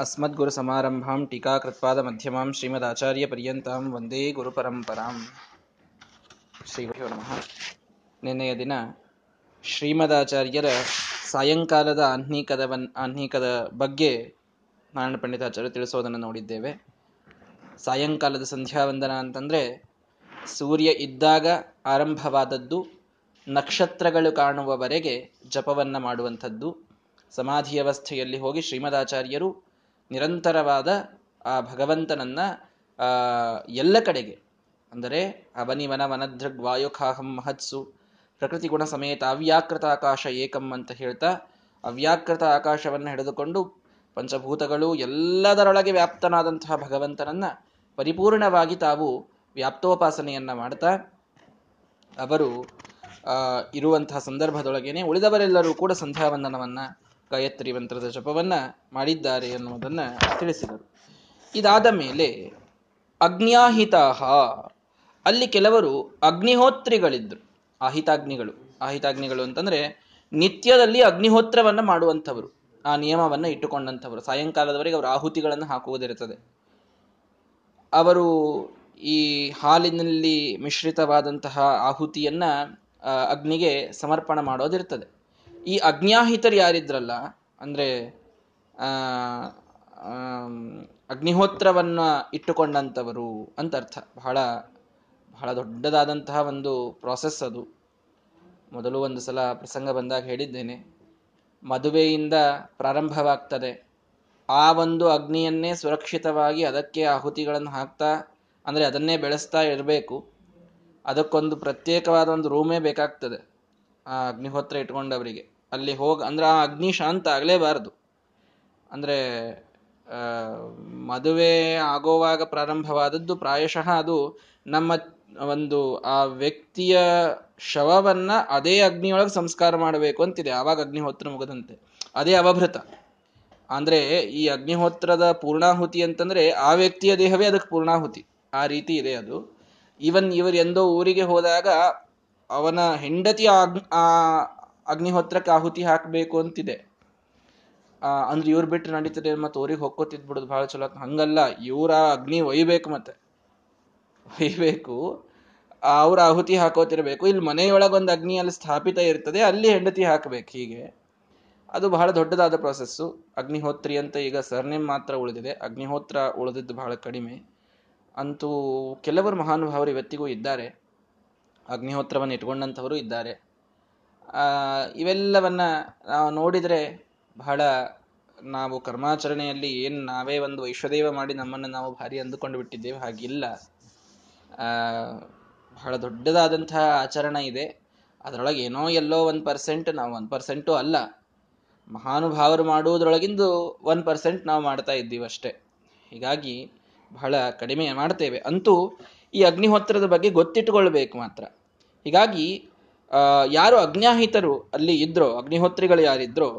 अस्मद्गुरुसमारम्भां टीकाकृत्पादमध्यमां ಶ್ರೀಮದಾಚಾರ್ಯಪರ್ಯಂತಾಂ ವಂದೇ ಗುರುಪರಂಪರಾಂ ಶ್ರೀಗುರು ನಮಃ ನಿನ್ನೆಯ ದಿನ ಶ್ರೀಮದಾಚಾರ್ಯರ ಸಾಯಂಕಾಲದ ಆಹ್ನಿಕದವನ್ ಆಹ್ನಿಕದ ಬಗ್ಗೆ ನಾರಾಯಣ ಪಂಡಿತಾಚಾರ್ಯ ತಿಳಿಸೋದನ್ನು ನೋಡಿದ್ದೇವೆ ಸಾಯಂಕಾಲದ ಸಂಧ್ಯಾವಂದನ ಅಂತಂದ್ರೆ ಸೂರ್ಯ ಇದ್ದಾಗ ಆರಂಭವಾದದ್ದು ನಕ್ಷತ್ರಗಳು ಕಾಣುವವರೆಗೆ ಜಪವನ್ನ ಮಾಡುವಂಥದ್ದು ಸಮಾಧಿ ಅವಸ್ಥೆಯಲ್ಲಿ ಹೋಗಿ ಶ್ರೀಮದಾಚಾರ್ಯರು ನಿರಂತರವಾದ ಆ ಭಗವಂತನನ್ನ ಎಲ್ಲ ಕಡೆಗೆ. ಅಂದರೆ ಅವನಿವನ ವನದೃಗ್ ವಾಯುಖಾಹಂ ಮಹತ್ಸು, ಪ್ರಕೃತಿ ಗುಣ ಸಮೇತ ಅವ್ಯಾಕೃತ ಆಕಾಶ ಏಕಂ ಅಂತ ಹೇಳ್ತಾ, ಅವ್ಯಾಕೃತ ಆಕಾಶವನ್ನು ಹಿಡಿದುಕೊಂಡು ಪಂಚಭೂತಗಳು ಎಲ್ಲದರೊಳಗೆ ವ್ಯಾಪ್ತನಾದಂತಹ ಭಗವಂತನನ್ನ ಪರಿಪೂರ್ಣವಾಗಿ ತಾವು ವ್ಯಾಪ್ತೋಪಾಸನೆಯನ್ನ ಮಾಡ್ತಾ, ಅವರು ಇರುವಂತಹ ಸಂದರ್ಭದೊಳಗೇನೆ ಉಳಿದವರೆಲ್ಲರೂ ಕೂಡ ಸಂಧ್ಯಾವಂದನವನ್ನ ಗಾಯತ್ರಿ ಮಂತ್ರದ ಜಪವನ್ನ ಮಾಡಿದ್ದಾರೆ ಎನ್ನುವುದನ್ನ ತಿಳಿಸಿದರು. ಇದಾದ ಮೇಲೆ ಅಗ್ನ್ಯಾಹಿತಾಹ. ಅಲ್ಲಿ ಕೆಲವರು ಅಗ್ನಿಹೋತ್ರಿಗಳಿದ್ರು ಆಹಿತಾಗ್ನಿಗಳು. ಆಹಿತಾಗ್ನಿಗಳು ಅಂತಂದ್ರೆ ನಿತ್ಯದಲ್ಲಿ ಅಗ್ನಿಹೋತ್ರವನ್ನ ಮಾಡುವಂಥವರು. ಆ ನಿಯಮವನ್ನ ಇಟ್ಟುಕೊಂಡಂಥವರು. ಸಾಯಂಕಾಲದವರೆಗೆ ಅವರು ಆಹುತಿಗಳನ್ನು ಹಾಕುವುದಿರುತ್ತದೆ. ಅವರು ಈ ಹಾಲಿನಲ್ಲಿ ಮಿಶ್ರಿತವಾದಂತಹ ಆಹುತಿಯನ್ನ ಅಗ್ನಿಗೆ ಸಮರ್ಪಣ ಮಾಡೋದಿರ್ತದೆ ಈ ಅಗ್ನ್ಯಾಹಿತರು ಯಾರಿದ್ರಲ್ಲ, ಅಂದ್ರೆ ಅಗ್ನಿಹೋತ್ರವನ್ನ ಇಟ್ಟುಕೊಂಡಂಥವರು ಅಂತ ಅರ್ಥ. ಬಹಳ ಬಹಳ ದೊಡ್ಡದಾದಂತಹ ಒಂದು ಪ್ರಾಸೆಸ್ ಅದು. ಮೊದಲು ಒಂದು ಸಲ ಪ್ರಸಂಗ ಬಂದಾಗ ಹೇಳಿದ್ದೇನೆ, ಮದುವೆಯಿಂದ ಪ್ರಾರಂಭವಾಗ್ತದೆ. ಆ ಒಂದು ಅಗ್ನಿಯನ್ನೇ ಸುರಕ್ಷಿತವಾಗಿ ಅದಕ್ಕೆ ಆಹುತಿಗಳನ್ನು ಹಾಕ್ತಾ, ಅಂದ್ರೆ ಅದನ್ನೇ ಬೆಳೆಸ್ತಾ ಇರಬೇಕು. ಅದಕ್ಕೊಂದು ಪ್ರತ್ಯೇಕವಾದ ಒಂದು ರೂಮೇ ಬೇಕಾಗ್ತದೆ, ಆ ಅಗ್ನಿಹೋತ್ರ ಇಟ್ಕೊಂಡವರಿಗೆ. ಅಲ್ಲಿ ಹೋಗ, ಅಂದ್ರೆ ಆ ಅಗ್ನಿ ಶಾಂತ ಆಗಲೇಬಾರದು. ಅಂದ್ರೆ ಮದುವೆ ಆಗೋವಾಗ ಪ್ರಾರಂಭವಾದದ್ದು ಪ್ರಾಯಶಃ ಅದು ನಮ್ಮ ಒಂದು ಆ ವ್ಯಕ್ತಿಯ ಶವವನ್ನ ಅದೇ ಅಗ್ನಿಯೊಳಗೆ ಸಂಸ್ಕಾರ ಮಾಡಬೇಕು ಅಂತಿದೆ, ಆವಾಗ ಅಗ್ನಿಹೋತ್ರ ಮುಗದಂತೆ. ಅದೇ ಅವಭೃತ. ಅಂದ್ರೆ ಈ ಅಗ್ನಿಹೋತ್ರದ ಪೂರ್ಣಾಹುತಿ ಅಂತಂದ್ರೆ ಆ ವ್ಯಕ್ತಿಯ ದೇಹವೇ ಅದಕ್ಕೆ ಪೂರ್ಣಾಹುತಿ. ಆ ರೀತಿ ಇದೆ ಅದು. ಇವನ್ ಇವರು ಎಂದೋ ಊರಿಗೆ ಹೋದಾಗ ಅವನ ಹೆಂಡತಿಯ ಆ ಅಗ್ನಿಹೋತ್ರಕ್ಕೆ ಆಹುತಿ ಹಾಕಬೇಕು ಅಂತಿದೆ. ಅಂದ್ರೆ ಇವ್ರು ಬಿಟ್ಟು ನಡೀತದೆ ಮತ್ತೆ ಊರಿಗೆ ಹೊಕ್ಕೋತಿದ್ ಬಿಡುದು ಬಹಳ ಚಲೋ ಹಂಗಲ್ಲ, ಇವ್ರ ಅಗ್ನಿ ಒಯ್ಬೇಕು ಮತ್ತೆ. ಒಯ್ಬೇಕು, ಅವ್ರ ಆಹುತಿ ಹಾಕೋತಿರ್ಬೇಕು. ಇಲ್ಲಿ ಮನೆಯೊಳಗೊಂದು ಅಗ್ನಿ ಅಲ್ಲಿ ಸ್ಥಾಪಿತ ಇರ್ತದೆ, ಅಲ್ಲಿ ಹೆಂಡತಿ ಹಾಕಬೇಕು ಹೀಗೆ. ಅದು ಬಹಳ ದೊಡ್ಡದಾದ ಪ್ರೊಸೆಸ್ಸು. ಅಗ್ನಿಹೋತ್ರಿ ಅಂತ ಈಗ ಸರ್ನೇಮ್ ಮಾತ್ರ ಉಳಿದಿದೆ. ಅಗ್ನಿಹೋತ್ರ ಉಳಿದಿದ್ದು ಬಹಳ ಕಡಿಮೆ. ಅಂತೂ ಕೆಲವರು ಮಹಾನುಭಾವರು ಇವತ್ತಿಗೂ ಇದ್ದಾರೆ. ಅಗ್ನಿಹೋತ್ರವನ್ನು ಇಟ್ಕೊಂಡಂಥವರು ಇದ್ದಾರೆ. ಇವೆಲ್ಲವನ್ನ ನಾವು ನೋಡಿದರೆ ಬಹಳ ನಾವು ಕರ್ಮಾಚರಣೆಯಲ್ಲಿ ಏನು ನಾವೇ ಒಂದು ವೈಶ್ವದೇವ ಮಾಡಿ ನಮ್ಮನ್ನು ನಾವು ಭಾರಿ ಅಂದುಕೊಂಡು ಬಿಟ್ಟಿದ್ದೇವೆ, ಹಾಗಿಲ್ಲ. ಬಹಳ ದೊಡ್ಡದಾದಂತಹ ಆಚರಣೆ ಇದೆ. ಅದರೊಳಗೆ ಏನೋ ಎಲ್ಲೋ ಒಂದು ಪರ್ಸೆಂಟ್ ನಾವು ಒನ್ ಪರ್ಸೆಂಟು ಅಲ್ಲ. ಮಹಾನುಭಾವರು ಮಾಡುವುದರೊಳಗಿಂದು ಒನ್ ಪರ್ಸೆಂಟ್ ನಾವು ಮಾಡ್ತಾ ಇದ್ದೀವಿ ಅಷ್ಟೇ. ಹೀಗಾಗಿ ಬಹಳ ಕಡಿಮೆ ಮಾಡ್ತೇವೆ. ಅಂತೂ ಈ ಅಗ್ನಿಹೋತ್ರದ ಬಗ್ಗೆ ಗೊತ್ತಿಟ್ಟುಕೊಳ್ಬೇಕು ಮಾತ್ರ. ಹೀಗಾಗಿ ಯಾರು ಅಗ್ನಾಹಿತರು ಅಲ್ಲಿ ಇದ್ರೋ, ಅಗ್ನಿಹೋತ್ರಿಗಳು ಯಾರಿದ್ರೋ,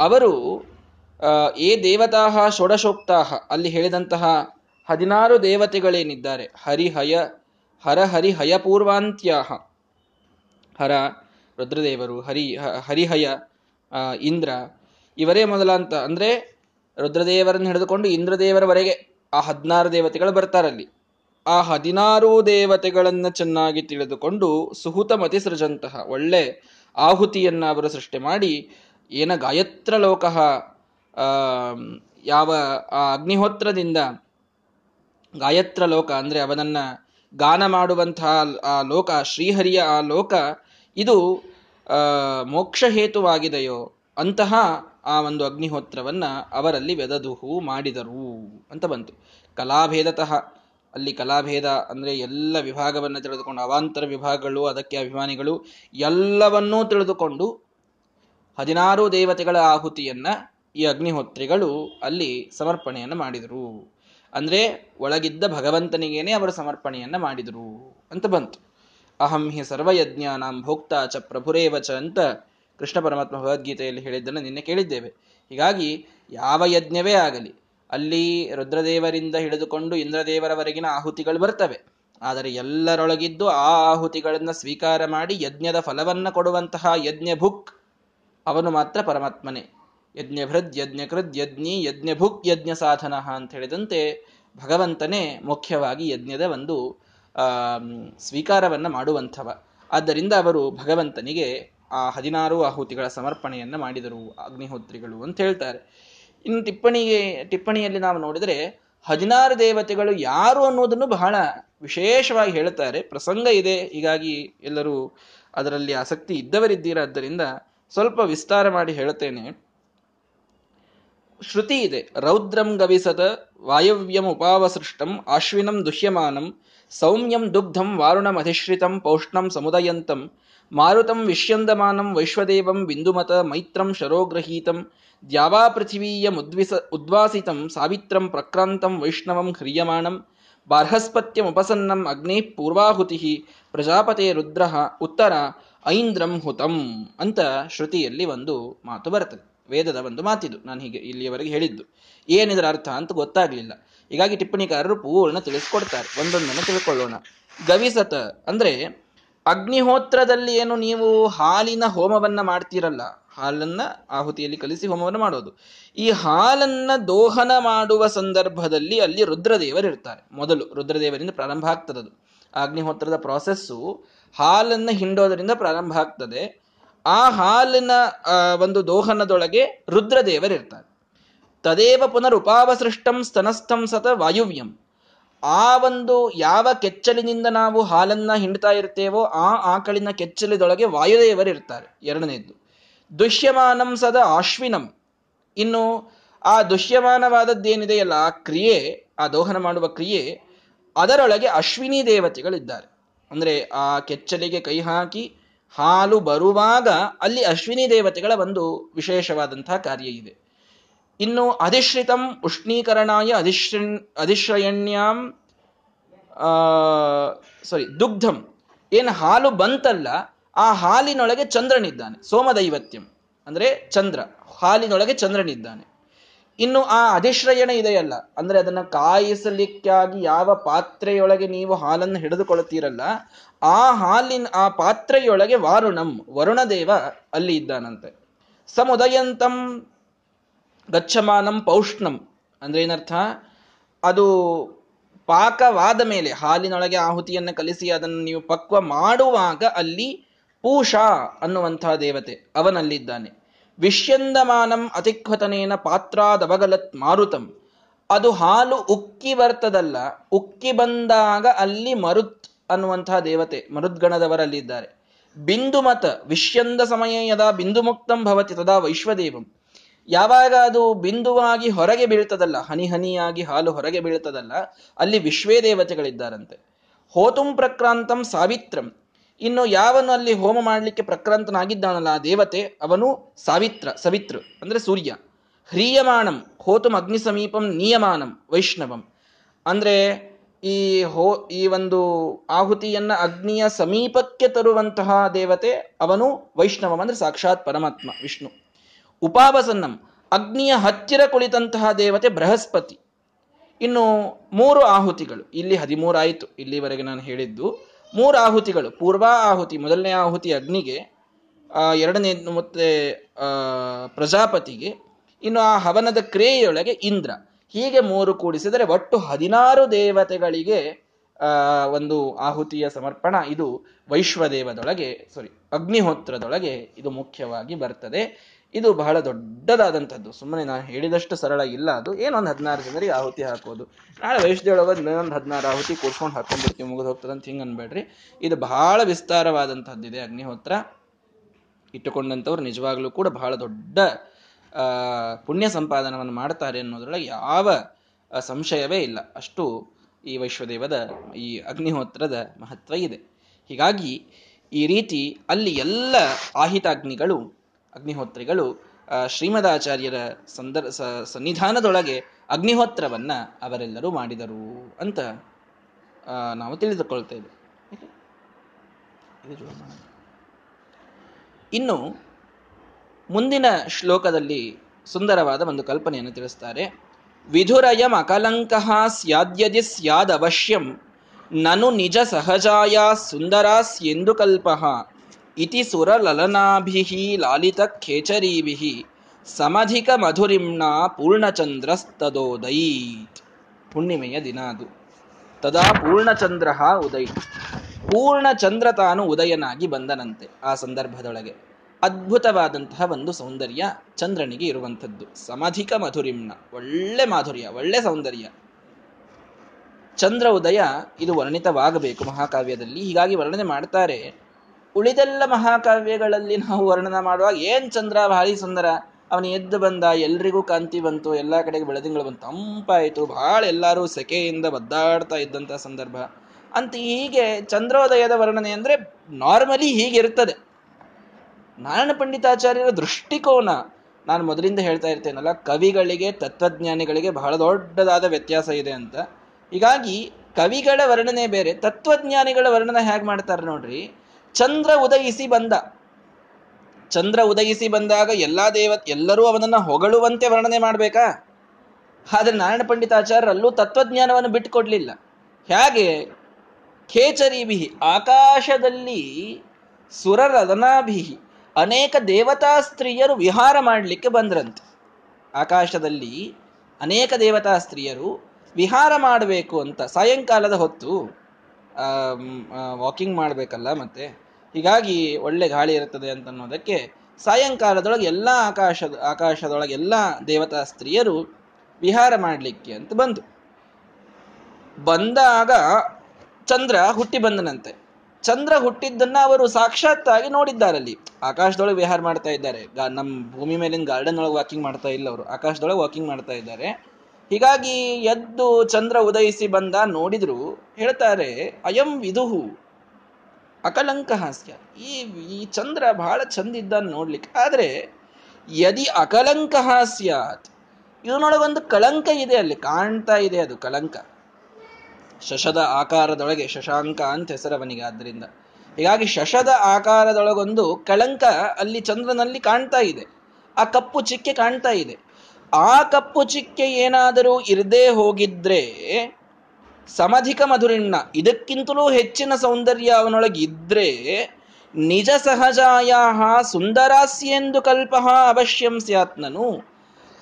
ಅವರು ಏ ದೇವತಾಹ ಷೋಡಶೋಕ್ತಾಹ ಅಲ್ಲಿ ಹೇಳಿದಂತಹ ಹದಿನಾರು ದೇವತೆಗಳೇನಿದ್ದಾರೆ. ಹರಿಹಯ, ಹರ ಹರಿ ಹಯಪೂರ್ವಾಂತ್ಯಾಹ ಹರ, ರುದ್ರದೇವರು, ಹರಿ ಹರಿಹಯ ಇಂದ್ರ, ಇವರೇ ಮೊದಲ ಅಂತ. ಅಂದ್ರೆ ರುದ್ರದೇವರನ್ನು ಹಿಡಿದುಕೊಂಡು ಇಂದ್ರದೇವರವರೆಗೆ ಆ ಹದಿನಾರು ದೇವತೆಗಳು ಬರ್ತಾರಲ್ಲಿ. ಆ ಹದಿನಾರು ದೇವತೆಗಳನ್ನು ಚೆನ್ನಾಗಿ ತಿಳಿದುಕೊಂಡು ಸುಹುತ ಮತಿ ಸೃಜಂತಹ ಒಳ್ಳೆ ಆಹುತಿಯನ್ನ ಅವರು ಸೃಷ್ಟಿ ಮಾಡಿ, ಏನ ಗಾಯತ್ರ ಲೋಕ ಯಾವ, ಆ ಅಗ್ನಿಹೋತ್ರದಿಂದ ಗಾಯತ್ರ ಲೋಕ ಅಂದ್ರೆ ಅವನನ್ನ ಗಾನ ಮಾಡುವಂತಹ ಆ ಲೋಕ, ಶ್ರೀಹರಿಯ ಆ ಲೋಕ, ಇದು ಮೋಕ್ಷ ಹೇತುವಾಗಿದೆಯೋ ಅಂತಹ ಆ ಒಂದು ಅಗ್ನಿಹೋತ್ರವನ್ನು ಅವರಲ್ಲಿ ವೆದದುಹು ಮಾಡಿದರು ಅಂತ ಬಂತು. ಕಲಾಭೇದತಃ ಅಲ್ಲಿ ಕಲಾಭೇದ ಅಂದ್ರೆ ಎಲ್ಲ ವಿಭಾಗವನ್ನು ತಿಳಿದುಕೊಂಡು ಅವಾಂತರ ವಿಭಾಗಗಳು, ಅದಕ್ಕೆ ಅಭಿಮಾನಿಗಳು ಎಲ್ಲವನ್ನೂ ತಿಳಿದುಕೊಂಡು ಹದಿನಾರು ದೇವತೆಗಳ ಆಹುತಿಯನ್ನ ಈ ಅಗ್ನಿಹೋತ್ರಿಗಳು ಅಲ್ಲಿ ಸಮರ್ಪಣೆಯನ್ನು ಮಾಡಿದರು. ಅಂದ್ರೆ ಒಳಗಿದ್ದ ಭಗವಂತನಿಗೇನೆ ಅವರು ಸಮರ್ಪಣೆಯನ್ನ ಮಾಡಿದರು ಅಂತ ಬಂತು. ಅಹಂ ಹಿ ಸರ್ವಯಜ್ಞಾನಾಂ ಭೋಕ್ತಾ ಚ ಪ್ರಭುರೇವಚ ಅಂತ ಕೃಷ್ಣ ಪರಮಾತ್ಮ ಭಗವದ್ಗೀತೆಯಲ್ಲಿ ಹೇಳಿದ್ದನ್ನು ನಿನ್ನೆ ಕೇಳಿದ್ದೇವೆ. ಹೀಗಾಗಿ ಯಾವ ಯಜ್ಞವೇ ಆಗಲಿ ಅಲ್ಲಿ ರುದ್ರದೇವರಿಂದ ಹಿಡಿದುಕೊಂಡು ಇಂದ್ರದೇವರವರೆಗಿನ ಆಹುತಿಗಳು ಬರ್ತವೆ. ಆದರೆ ಎಲ್ಲರೊಳಗಿದ್ದು ಆ ಆಹುತಿಗಳನ್ನ ಸ್ವೀಕಾರ ಮಾಡಿ ಯಜ್ಞದ ಫಲವನ್ನ ಕೊಡುವಂತಹ ಯಜ್ಞ ಭುಕ್. ಅವನು ಮಾತ್ರ ಪರಮಾತ್ಮನೇ. ಯಜ್ಞಭೃದ್ ಯಜ್ಞಕೃದ್ ಯಜ್ಞಿ ಯಜ್ಞ ಭುಕ್, ಯಜ್ಞ ಸಾಧನ ಅಂತ ಹೇಳಿದಂತೆ ಭಗವಂತನೇ ಮುಖ್ಯವಾಗಿ ಯಜ್ಞದ ಒಂದು ಸ್ವೀಕಾರವನ್ನ ಮಾಡುವಂಥವ. ಆದ್ದರಿಂದ ಅವರು ಭಗವಂತನಿಗೆ ಆ ಹದಿನಾರು ಆಹುತಿಗಳ ಸಮರ್ಪಣೆಯನ್ನ ಮಾಡಿದರು, ಅಗ್ನಿಹೋತ್ರಿಗಳು ಅಂತ ಹೇಳ್ತಾರೆ. ಇನ್ನು ಟಿಪ್ಪಣಿಗೆ ಟಿಪ್ಪಣಿಯಲ್ಲಿ ನಾವು ನೋಡಿದರೆ ಹದಿನಾರು ದೇವತೆಗಳು ಯಾರು ಅನ್ನೋದನ್ನು ಬಹಳ ವಿಶೇಷವಾಗಿ ಹೇಳುತ್ತಾರೆ. ಪ್ರಸಂಗ ಇದೆ, ಹೀಗಾಗಿ ಎಲ್ಲರೂ ಅದರಲ್ಲಿ ಆಸಕ್ತಿ ಇದ್ದವರಿದ್ದೀರಾದ್ದರಿಂದ ಸ್ವಲ್ಪ ವಿಸ್ತಾರ ಮಾಡಿ ಹೇಳುತ್ತೇನೆ. ಶ್ರುತಿ ಇದೆ, ರೌದ್ರಂ ಗವಿಸತ ವಾಯವ್ಯಂ ಉಪಾವಸೃಷ್ಟಂ ಆಶ್ವಿನಂ ದುಹ್ಯಮಾನಂ ಸೌಮ್ಯಂ ದುಗ್ಧಂ ವಾರುಣಮಧಿಶ್ರಿತಂ ಪೌಷ್ಣಂ ಸಮುದಯಂತಂ ಮಾರುತಂ ವಿಷ್ಯಂದಮಾನಂ ವೈಶ್ವದೇವಂ ಬಿಂದುಮತ ಮೈತ್ರಂ ಶರೋಗ್ರಹೀತಂ, ದ್ಯಾವಾ ಮುದ್ವಿಸ ಉದ್ವಾಸಿತಂ ಸಾವಿತ್ರಂ ಪ್ರಕ್ರಾಂತಂ ವೈಷ್ಣವಂ ಹ್ರಿಯಮಾಣಂ ಬಾರ್ಹಸ್ಪತ್ಯಮುಪಸನ್ನಂ ಅಗ್ನೇ ಪೂರ್ವಾಹುತಿ, ಪ್ರಜಾಪತೆ ರುದ್ರ ಉತ್ತರ ಐಂದ್ರಂ ಹುತಂ ಅಂತ ಶ್ರುತಿಯಲ್ಲಿ ಒಂದು ಮಾತು ಬರ್ತದೆ. ವೇದದ ಒಂದು ಮಾತಿದು. ನಾನು ಹೀಗೆ ಇಲ್ಲಿಯವರೆಗೆ ಹೇಳಿದ್ದು. ಏನಿದರ ಅರ್ಥ ಅಂತ ಗೊತ್ತಾಗಲಿಲ್ಲ. ಹೀಗಾಗಿ ಟಿಪ್ಪಣಿಕಾರರು ಪೂರ್ಣ ತಿಳಿಸ್ಕೊಡ್ತಾರೆ. ಒಂದೊಂದನ್ನು ತಿಳ್ಕೊಳ್ಳೋಣ. ಗವಿಸತ ಅಂದ್ರೆ ಅಗ್ನಿಹೋತ್ರದಲ್ಲಿ ಏನು ನೀವು ಹಾಲಿನ ಹೋಮವನ್ನ ಮಾಡ್ತೀರಲ್ಲ, ಹಾಲನ್ನ ಆಹುತಿಯಲ್ಲಿ ಕಲಿಸಿ ಹೋಮವನ್ನು ಮಾಡೋದು. ಈ ಹಾಲನ್ನ ದೋಹನ ಮಾಡುವ ಸಂದರ್ಭದಲ್ಲಿ ಅಲ್ಲಿ ರುದ್ರದೇವರಿರ್ತಾರೆ ಮೊದಲು ರುದ್ರದೇವರಿಂದ ಪ್ರಾರಂಭ ಆಗ್ತದದು. ಅಗ್ನಿಹೋತ್ರದ ಪ್ರಾಸೆಸ್ಸು ಹಾಲನ್ನ ಹಿಂಡೋದರಿಂದ ಪ್ರಾರಂಭ ಆಗ್ತದೆ. ಆ ಹಾಲಿನ ಒಂದು ದೋಹನದೊಳಗೆ ರುದ್ರದೇವರಿರ್ತಾರೆ ತದೇವ ಪುನರ್ ಉಪಾವಸೃಷ್ಟಂ ಸ್ತನಸ್ಥಂ ಸತ ವಾಯುವ್ಯಂ. ಆ ಒಂದು ಯಾವ ಕೆಚ್ಚಲಿನಿಂದ ನಾವು ಹಾಲನ್ನ ಹಿಂಡ್ತಾ ಇರ್ತೇವೋ ಆ ಆಕಳಿನ ಕೆಚ್ಚಲಿದೊಳಗೆ ವಾಯುದೇವರಿರ್ತಾರೆ ಎರಡನೇದ್ದು ದುಷ್ಯಮಾನಂ ಸದ ಆಶ್ವಿನಂ. ಇನ್ನು ಆ ದುಷ್ಯಮಾನವಾದದ್ದೇನಿದೆಯಲ್ಲ ಆ ಕ್ರಿಯೆ, ಆ ದೋಹನ ಮಾಡುವ ಕ್ರಿಯೆ, ಅದರೊಳಗೆ ಅಶ್ವಿನಿ ದೇವತೆಗಳಿದ್ದಾರೆ. ಅಂದ್ರೆ ಆ ಕೆಚ್ಚಲಿಗೆ ಕೈ ಹಾಕಿ ಹಾಲು ಬರುವಾಗ ಅಲ್ಲಿ ಅಶ್ವಿನಿ ದೇವತೆಗಳ ಒಂದು ವಿಶೇಷವಾದಂತಹ ಕಾರ್ಯ ಇದೆ. ಇನ್ನು ಅಧಿಶ್ರಿತಂ ಉಷ್ಣೀಕರಣಾಯ ಅಧಿಶ್ರ ಅಧಿಶ್ರಯಣ್ಯಂ ಸಾರಿ ದುಗ್ಧಂ. ಏನು ಹಾಲು ಬಂತಲ್ಲ, ಆ ಹಾಲಿನೊಳಗೆ ಚಂದ್ರನಿದ್ದಾನೆ, ಸೋಮದೈವತ್ಯಂ. ಅಂದರೆ ಚಂದ್ರ, ಹಾಲಿನೊಳಗೆ ಚಂದ್ರನಿದ್ದಾನೆ. ಇನ್ನು ಆ ಅಧಿಶ್ರಯಣ ಇದೆಯಲ್ಲ, ಅಂದರೆ ಅದನ್ನು ಕಾಯಿಸಲಿಕ್ಕಾಗಿ ಯಾವ ಪಾತ್ರೆಯೊಳಗೆ ನೀವು ಹಾಲನ್ನು ಹಿಡಿದುಕೊಳ್ಳುತ್ತೀರಲ್ಲ, ಆ ಹಾಲಿನ, ಆ ಪಾತ್ರೆಯೊಳಗೆ ವಾರುಣಂ, ವರುಣದೇವ ಅಲ್ಲಿ ಇದ್ದಾನಂತೆ. ಸಮುದಯಂತಂ ಗಚ್ಚಮಾನಂ ಪೌಷ್ಣಂ ಅಂದ್ರೆ ಏನರ್ಥ? ಅದು ಪಾಕವಾದ ಮೇಲೆ, ಹಾಲಿನೊಳಗೆ ಆಹುತಿಯನ್ನು ಕಲಿಸಿ ಅದನ್ನು ನೀವು ಪಕ್ವ ಮಾಡುವಾಗ ಅಲ್ಲಿ ಪೂಷಾ ಅನ್ನುವಂತಹ ದೇವತೆ ಅವನಲ್ಲಿದ್ದಾನೆ. ವಿಷ್ಯಂದಮಾನಂ ಅತಿಕ್ವತನೇನ ಪಾತ್ರಾದವಗಲತ್ ಮಾರುತಂ. ಅದು ಹಾಲು ಉಕ್ಕಿ ಬರ್ತದಲ್ಲ, ಉಕ್ಕಿ ಬಂದಾಗ ಅಲ್ಲಿ ಮರುತ್ ಅನ್ನುವಂತಹ ದೇವತೆ ಮರುದ್ಗಣದವರಲ್ಲಿದ್ದಾರೆ. ಬಿಂದುಮತ, ವಿಷ್ಯಂದ ಸಮಯ ಯದಾ ಬಿಂದುಮುಕ್ತಂ ಭವತಿ ತದಾ ವೈಶ್ವದೇವಂ. ಯಾವಾಗ ಅದು ಬಿಂದುವಾಗಿ ಹೊರಗೆ ಬೀಳ್ತದಲ್ಲ, ಹನಿ ಹನಿಯಾಗಿ ಹಾಲು ಹೊರಗೆ ಬೀಳ್ತದಲ್ಲ, ಅಲ್ಲಿ ವಿಶ್ವೇ ದೇವತೆಗಳಿದ್ದಾರಂತೆ. ಹೋತುಂ ಪ್ರಕ್ರಾಂತಂ ಸಾವಿತ್ರಂ. ಇನ್ನು ಯಾವನು ಅಲ್ಲಿ ಹೋಮ ಮಾಡಲಿಕ್ಕೆ ಪ್ರಕ್ರಾಂತನಾಗಿದ್ದಾನಲ್ಲ, ಆ ದೇವತೆ, ಅವನು ಸಾವಿತ್ರ, ಸವಿತೃ, ಅಂದ್ರೆ ಸೂರ್ಯ. ಹ್ರೀಯಮಾಣಂ ಹೋತುಂ ಅಗ್ನಿ ಸಮೀಪಂ ನಿಯಮಾನಂ, ವೈಷ್ಣವಂ. ಅಂದ್ರೆ ಈ ಹೋ, ಈ ಒಂದು ಆಹುತಿಯನ್ನ ಅಗ್ನಿಯ ಸಮೀಪಕ್ಕೆ ತರುವಂತಹ ದೇವತೆ, ಅವನು ವೈಷ್ಣವಂ, ಅಂದ್ರೆ ಸಾಕ್ಷಾತ್ ಪರಮಾತ್ಮ, ವಿಷ್ಣು. ಉಪಾವಸನ್ನಂ ಅಗ್ನಿಯ ಹತ್ತಿರ ಕುಳಿತಂತಹ ದೇವತೆ ಬೃಹಸ್ಪತಿ. ಇನ್ನು ಮೂರು ಆಹುತಿಗಳು, ಇಲ್ಲಿ ಹದಿಮೂರಾಯಿತು, ಇಲ್ಲಿವರೆಗೆ ನಾನು ಹೇಳಿದ್ದು. ಮೂರು ಆಹುತಿಗಳು, ಪೂರ್ವ ಆಹುತಿ, ಮೊದಲನೇ ಆಹುತಿ ಅಗ್ನಿಗೆ ಎರಡನೇ ಮತ್ತೆ ಪ್ರಜಾಪತಿಗೆ, ಇನ್ನು ಆ ಹವನದ ಕ್ರಿಯೆಯೊಳಗೆ ಇಂದ್ರ. ಹೀಗೆ ಮೂರು ಕೂಡಿಸಿದರೆ ಒಟ್ಟು ಹದಿನಾರು ದೇವತೆಗಳಿಗೆ ಒಂದು ಆಹುತಿಯ ಸಮರ್ಪಣ. ಇದು ವೈಶ್ವದೇವದೊಳಗೆ ಸಾರಿ ಅಗ್ನಿಹೋತ್ರದೊಳಗೆ ಇದು ಮುಖ್ಯವಾಗಿ ಬರ್ತದೆ. ಇದು ಬಹಳ ದೊಡ್ಡದಾದಂಥದ್ದು. ಸುಮ್ಮನೆ ನಾನು ಹೇಳಿದಷ್ಟು ಸರಳ ಇಲ್ಲ ಅದು. ಏನೊಂದು ಹದಿನಾರು ಜನರಿಗೆ ಆಹುತಿ ಹಾಕೋದು ನಾಳೆ ವಯಸ್ಸದೊಳಗೆ ಇನ್ನೊಂದು ಹದಿನಾರು ಆಹುತಿ ಕೂರ್ಸ್ಕೊಂಡು ಹಾಕೊಂಡ್ಬಿಡ್ತೀವಿ ಮುಗಿದು ಹೋಗ್ತದೆ ಅಂತ ಹಿಂಗೆ ಅನ್ಬೇಡ್ರಿ. ಇದು ಬಹಳ ವಿಸ್ತಾರವಾದಂಥದ್ದಿದೆ ಅಗ್ನಿಹೋತ್ರ. ಇಟ್ಟುಕೊಂಡಂಥವ್ರು ನಿಜವಾಗ್ಲೂ ಕೂಡ ಬಹಳ ದೊಡ್ಡ ಪುಣ್ಯ ಸಂಪಾದನವನ್ನು ಮಾಡ್ತಾರೆ ಅನ್ನೋದ್ರೊಳಗೆ ಯಾವ ಸಂಶಯವೇ ಇಲ್ಲ. ಅಷ್ಟು ಈ ವೈಶ್ವದೇವದ ಈ ಅಗ್ನಿಹೋತ್ರದ ಮಹತ್ವ ಇದೆ. ಹೀಗಾಗಿ ಈ ರೀತಿ ಅಲ್ಲಿ ಎಲ್ಲ ಆಹಿತಾಗ್ನಿಗಳು ಅಗ್ನಿಹೋತ್ರಿಗಳು ಶ್ರೀಮದಾಚಾರ್ಯರ ಸಂದರ್ ಸನ್ನಿಧಾನದೊಳಗೆ ಅಗ್ನಿಹೋತ್ರವನ್ನ ಅವರೆಲ್ಲರೂ ಮಾಡಿದರು ಅಂತ ನಾವು ತಿಳಿದುಕೊಳ್ತೇವೆ ಇನ್ನು ಮುಂದಿನ ಶ್ಲೋಕದಲ್ಲಿ ಸುಂದರವಾದ ಒಂದು ಕಲ್ಪನೆಯನ್ನು ತಿಳಿಸ್ತಾರೆ. ವಿಧುರಯಂ ಅಕಲಂಕ ಸ್ಯಾದ್ಯದಿ ಸ್ಯಾದವಶ್ಯಂ, ನನು ನಿಜ ಸಹಜಾಯ ಸುಂದರಾಸ್ಯೆಂದು ಕಲ್ಪ. ಇತಿ ಸುರಲಲನಾಭಿಃ ಲಾಲಿತ ಖೇಚರೀಭಿ ಸಮಧಿಕ ಮಧುರಿಮ್ನ ಪೂರ್ಣಚಂದ್ರಸ್ತದೋದೈತ್ ಹುಣ್ಣಿಮೆಯ ದಿನ ಅದು ತದಾ ಪೂರ್ಣಚಂದ್ರ ಉದೈ ಪೂರ್ಣಚಂದ್ರ ತಾನು ಉದಯನಾಗಿ ಬಂದನಂತೆ ಆ ಸಂದರ್ಭದೊಳಗೆ. ಅದ್ಭುತವಾದಂತಹ ಒಂದು ಸೌಂದರ್ಯ ಚಂದ್ರನಿಗೆ ಇರುವಂಥದ್ದು. ಸಮಧಿಕ ಮಧುರಿಮ್ನ ಒಳ್ಳೆ ಮಾಧುರ್ಯ, ಒಳ್ಳೆ ಸೌಂದರ್ಯ. ಚಂದ್ರ ಉದಯ ಇದು ವರ್ಣಿತವಾಗಬೇಕು ಮಹಾಕಾವ್ಯದಲ್ಲಿ. ಹೀಗಾಗಿ ವರ್ಣನೆ ಮಾಡ್ತಾರೆ. ಉಳಿದೆಲ್ಲ ಮಹಾಕಾವ್ಯಗಳಲ್ಲಿ ನಾವು ವರ್ಣನ ಮಾಡುವಾಗ ಏನ್ ಚಂದ್ರ, ಭಾರಿ ಸುಂದರ, ಅವನು ಎದ್ದು ಬಂದ, ಎಲ್ರಿಗೂ ಕಾಂತಿ ಬಂತು, ಎಲ್ಲಾ ಕಡೆಗೆ ಬೆಳದಿಂಗಳು ಬಂತು, ತಂಪಾಯಿತು ಬಹಳ ಎಲ್ಲರೂ ಸೆಕೆಯಿಂದ ಬದ್ದಾಡ್ತಾ ಇದ್ದಂತ ಸಂದರ್ಭ. ಅಂತ ಹೀಗೆ ಚಂದ್ರೋದಯದ ವರ್ಣನೆ ಅಂದ್ರೆ ನಾರ್ಮಲಿ ಹೀಗಿರ್ತದೆ ನಾರಾಯಣ ಪಂಡಿತಾಚಾರ್ಯರ ದೃಷ್ಟಿಕೋನ ನಾನು ಮೊದಲಿಂದ ಹೇಳ್ತಾ ಇರ್ತೇನಲ್ಲ, ಕವಿಗಳಿಗೆ, ತತ್ವಜ್ಞಾನಿಗಳಿಗೆ ಬಹಳ ದೊಡ್ಡದಾದ ವ್ಯತ್ಯಾಸ ಇದೆ ಅಂತ. ಹೀಗಾಗಿ ಕವಿಗಳ ವರ್ಣನೆ ಬೇರೆ, ತತ್ವಜ್ಞಾನಿಗಳ ವರ್ಣನೆ ಹೇಗೆ ಮಾಡ್ತಾರೆ ನೋಡ್ರಿ ಚಂದ್ರ ಉದಯಿಸಿ ಬಂದ. ಚಂದ್ರ ಉದಯಿಸಿ ಬಂದಾಗ ಎಲ್ಲಾ ದೇವ, ಎಲ್ಲರೂ ಅವನನ್ನ ಹೊಗಳುವಂತೆ ವರ್ಣನೆ ಮಾಡಬೇಕಾ? ಆದ್ರೆ ನಾರಾಯಣ ಪಂಡಿತಾಚಾರ್ಯರಲ್ಲೂ ತತ್ವಜ್ಞಾನವನ್ನು ಬಿಟ್ಟುಕೊಡ್ಲಿಲ್ಲ. ಹೇಗೆ? ಖೇಚರಿಭಿಹಿ ಆಕಾಶದಲ್ಲಿ ಸುರರದನಾಭಿಹಿ, ಅನೇಕ ದೇವತಾ ಸ್ತ್ರೀಯರು ವಿಹಾರ ಮಾಡಲಿಕ್ಕೆ ಬಂದ್ರಂತೆ. ಆಕಾಶದಲ್ಲಿ ಅನೇಕ ದೇವತಾ ಸ್ತ್ರೀಯರು ವಿಹಾರ ಮಾಡಬೇಕು ಅಂತ ಸಾಯಂಕಾಲದ ಹೊತ್ತು ವಾಕಿಂಗ್ ಮಾಡಬೇಕಲ್ಲ ಮತ್ತೆ? ಹೀಗಾಗಿ ಒಳ್ಳೆ ಗಾಳಿ ಇರುತ್ತದೆ ಅಂತ ಅನ್ನೋದಕ್ಕೆ ಸಾಯಂಕಾಲದೊಳಗೆ ಎಲ್ಲ ಆಕಾಶದ ಆಕಾಶದೊಳಗೆ ಎಲ್ಲ ದೇವತಾ ಸ್ತ್ರೀಯರು ವಿಹಾರ ಮಾಡಲಿಕ್ಕೆ ಅಂತ ಬಂದು. ಬಂದಾಗ ಚಂದ್ರ ಹುಟ್ಟಿ ಬಂದನಂತೆ. ಚಂದ್ರ ಹುಟ್ಟಿದ್ದನ್ನ ಅವರು ಸಾಕ್ಷಾತ್ತಾಗಿ ನೋಡಿದ್ದಾರಲ್ಲಿ ಆಕಾಶದೊಳಗೆ ವಿಹಾರ ಮಾಡ್ತಾ ಇದ್ದಾರೆ. ನಮ್ಮ ಭೂಮಿ ಮೇಲಿನ ಗಾರ್ಡನ್ ಒಳಗೆ ವಾಕಿಂಗ್ ಮಾಡ್ತಾ ಇಲ್ಲ ಅವರು. ಆಕಾಶದೊಳಗೆ ವಾಕಿಂಗ್ ಮಾಡ್ತಾ ಇದ್ದಾರೆ. ಹೀಗಾಗಿ ಎದ್ದು ಚಂದ್ರ ಉದಯಿಸಿ ಬಂದ ನೋಡಿದ್ರು ಹೇಳ್ತಾರೆ, ಅಯಂ ವಿದುಹು. ಅಕಲಂಕ ಹಾಸ್ಯ ಈ ಈ ಚಂದ್ರ ಬಹಳ ಚಂದ ಇದ್ದಾನೆ ನೋಡ್ಲಿಕ್ಕೆ. ಆದರೆ, ಯದಿ ಅಕಲಂಕ ಹಾಸ್ಯಾತ್ ಇದನ್ನೊಳಗೊಂದು ಕಳಂಕ ಇದೆ ಅಲ್ಲಿ, ಕಾಣ್ತಾ ಇದೆ ಅದು ಕಳಂಕ. ಶಶದ ಆಕಾರದೊಳಗೆ ಶಶಾಂಕ ಅಂತ ಹೆಸರವನಿಗೆ ಆದ್ದರಿಂದ ಹೀಗಾಗಿ ಶಶದ ಆಕಾರದೊಳಗೊಂದು ಕಳಂಕ ಅಲ್ಲಿ ಚಂದ್ರನಲ್ಲಿ ಕಾಣ್ತಾ ಇದೆ. ಆ ಕಪ್ಪು ಚಿಕ್ಕೆ ಕಾಣ್ತಾ ಇದೆ. ಆ ಕಪ್ಪು ಚಿಕ್ಕೆ ಏನಾದರೂ ಇರದೇ ಹೋಗಿದ್ರೆ ಸಮಧಿಕ ಮಧುರಿಣ್ಣ. ಇದಕ್ಕಿಂತಲೂ ಹೆಚ್ಚಿನ ಸೌಂದರ್ಯ ಅವನೊಳಗೆ ಇದ್ರೆ, ನಿಜ ಸಹಜಾಯ ಸುಂದರಾಸ್ಯೆಂದು ಕಲ್ಪ ಅವಶ್ಯಂ ಸ್ಯಾತ್ನನು.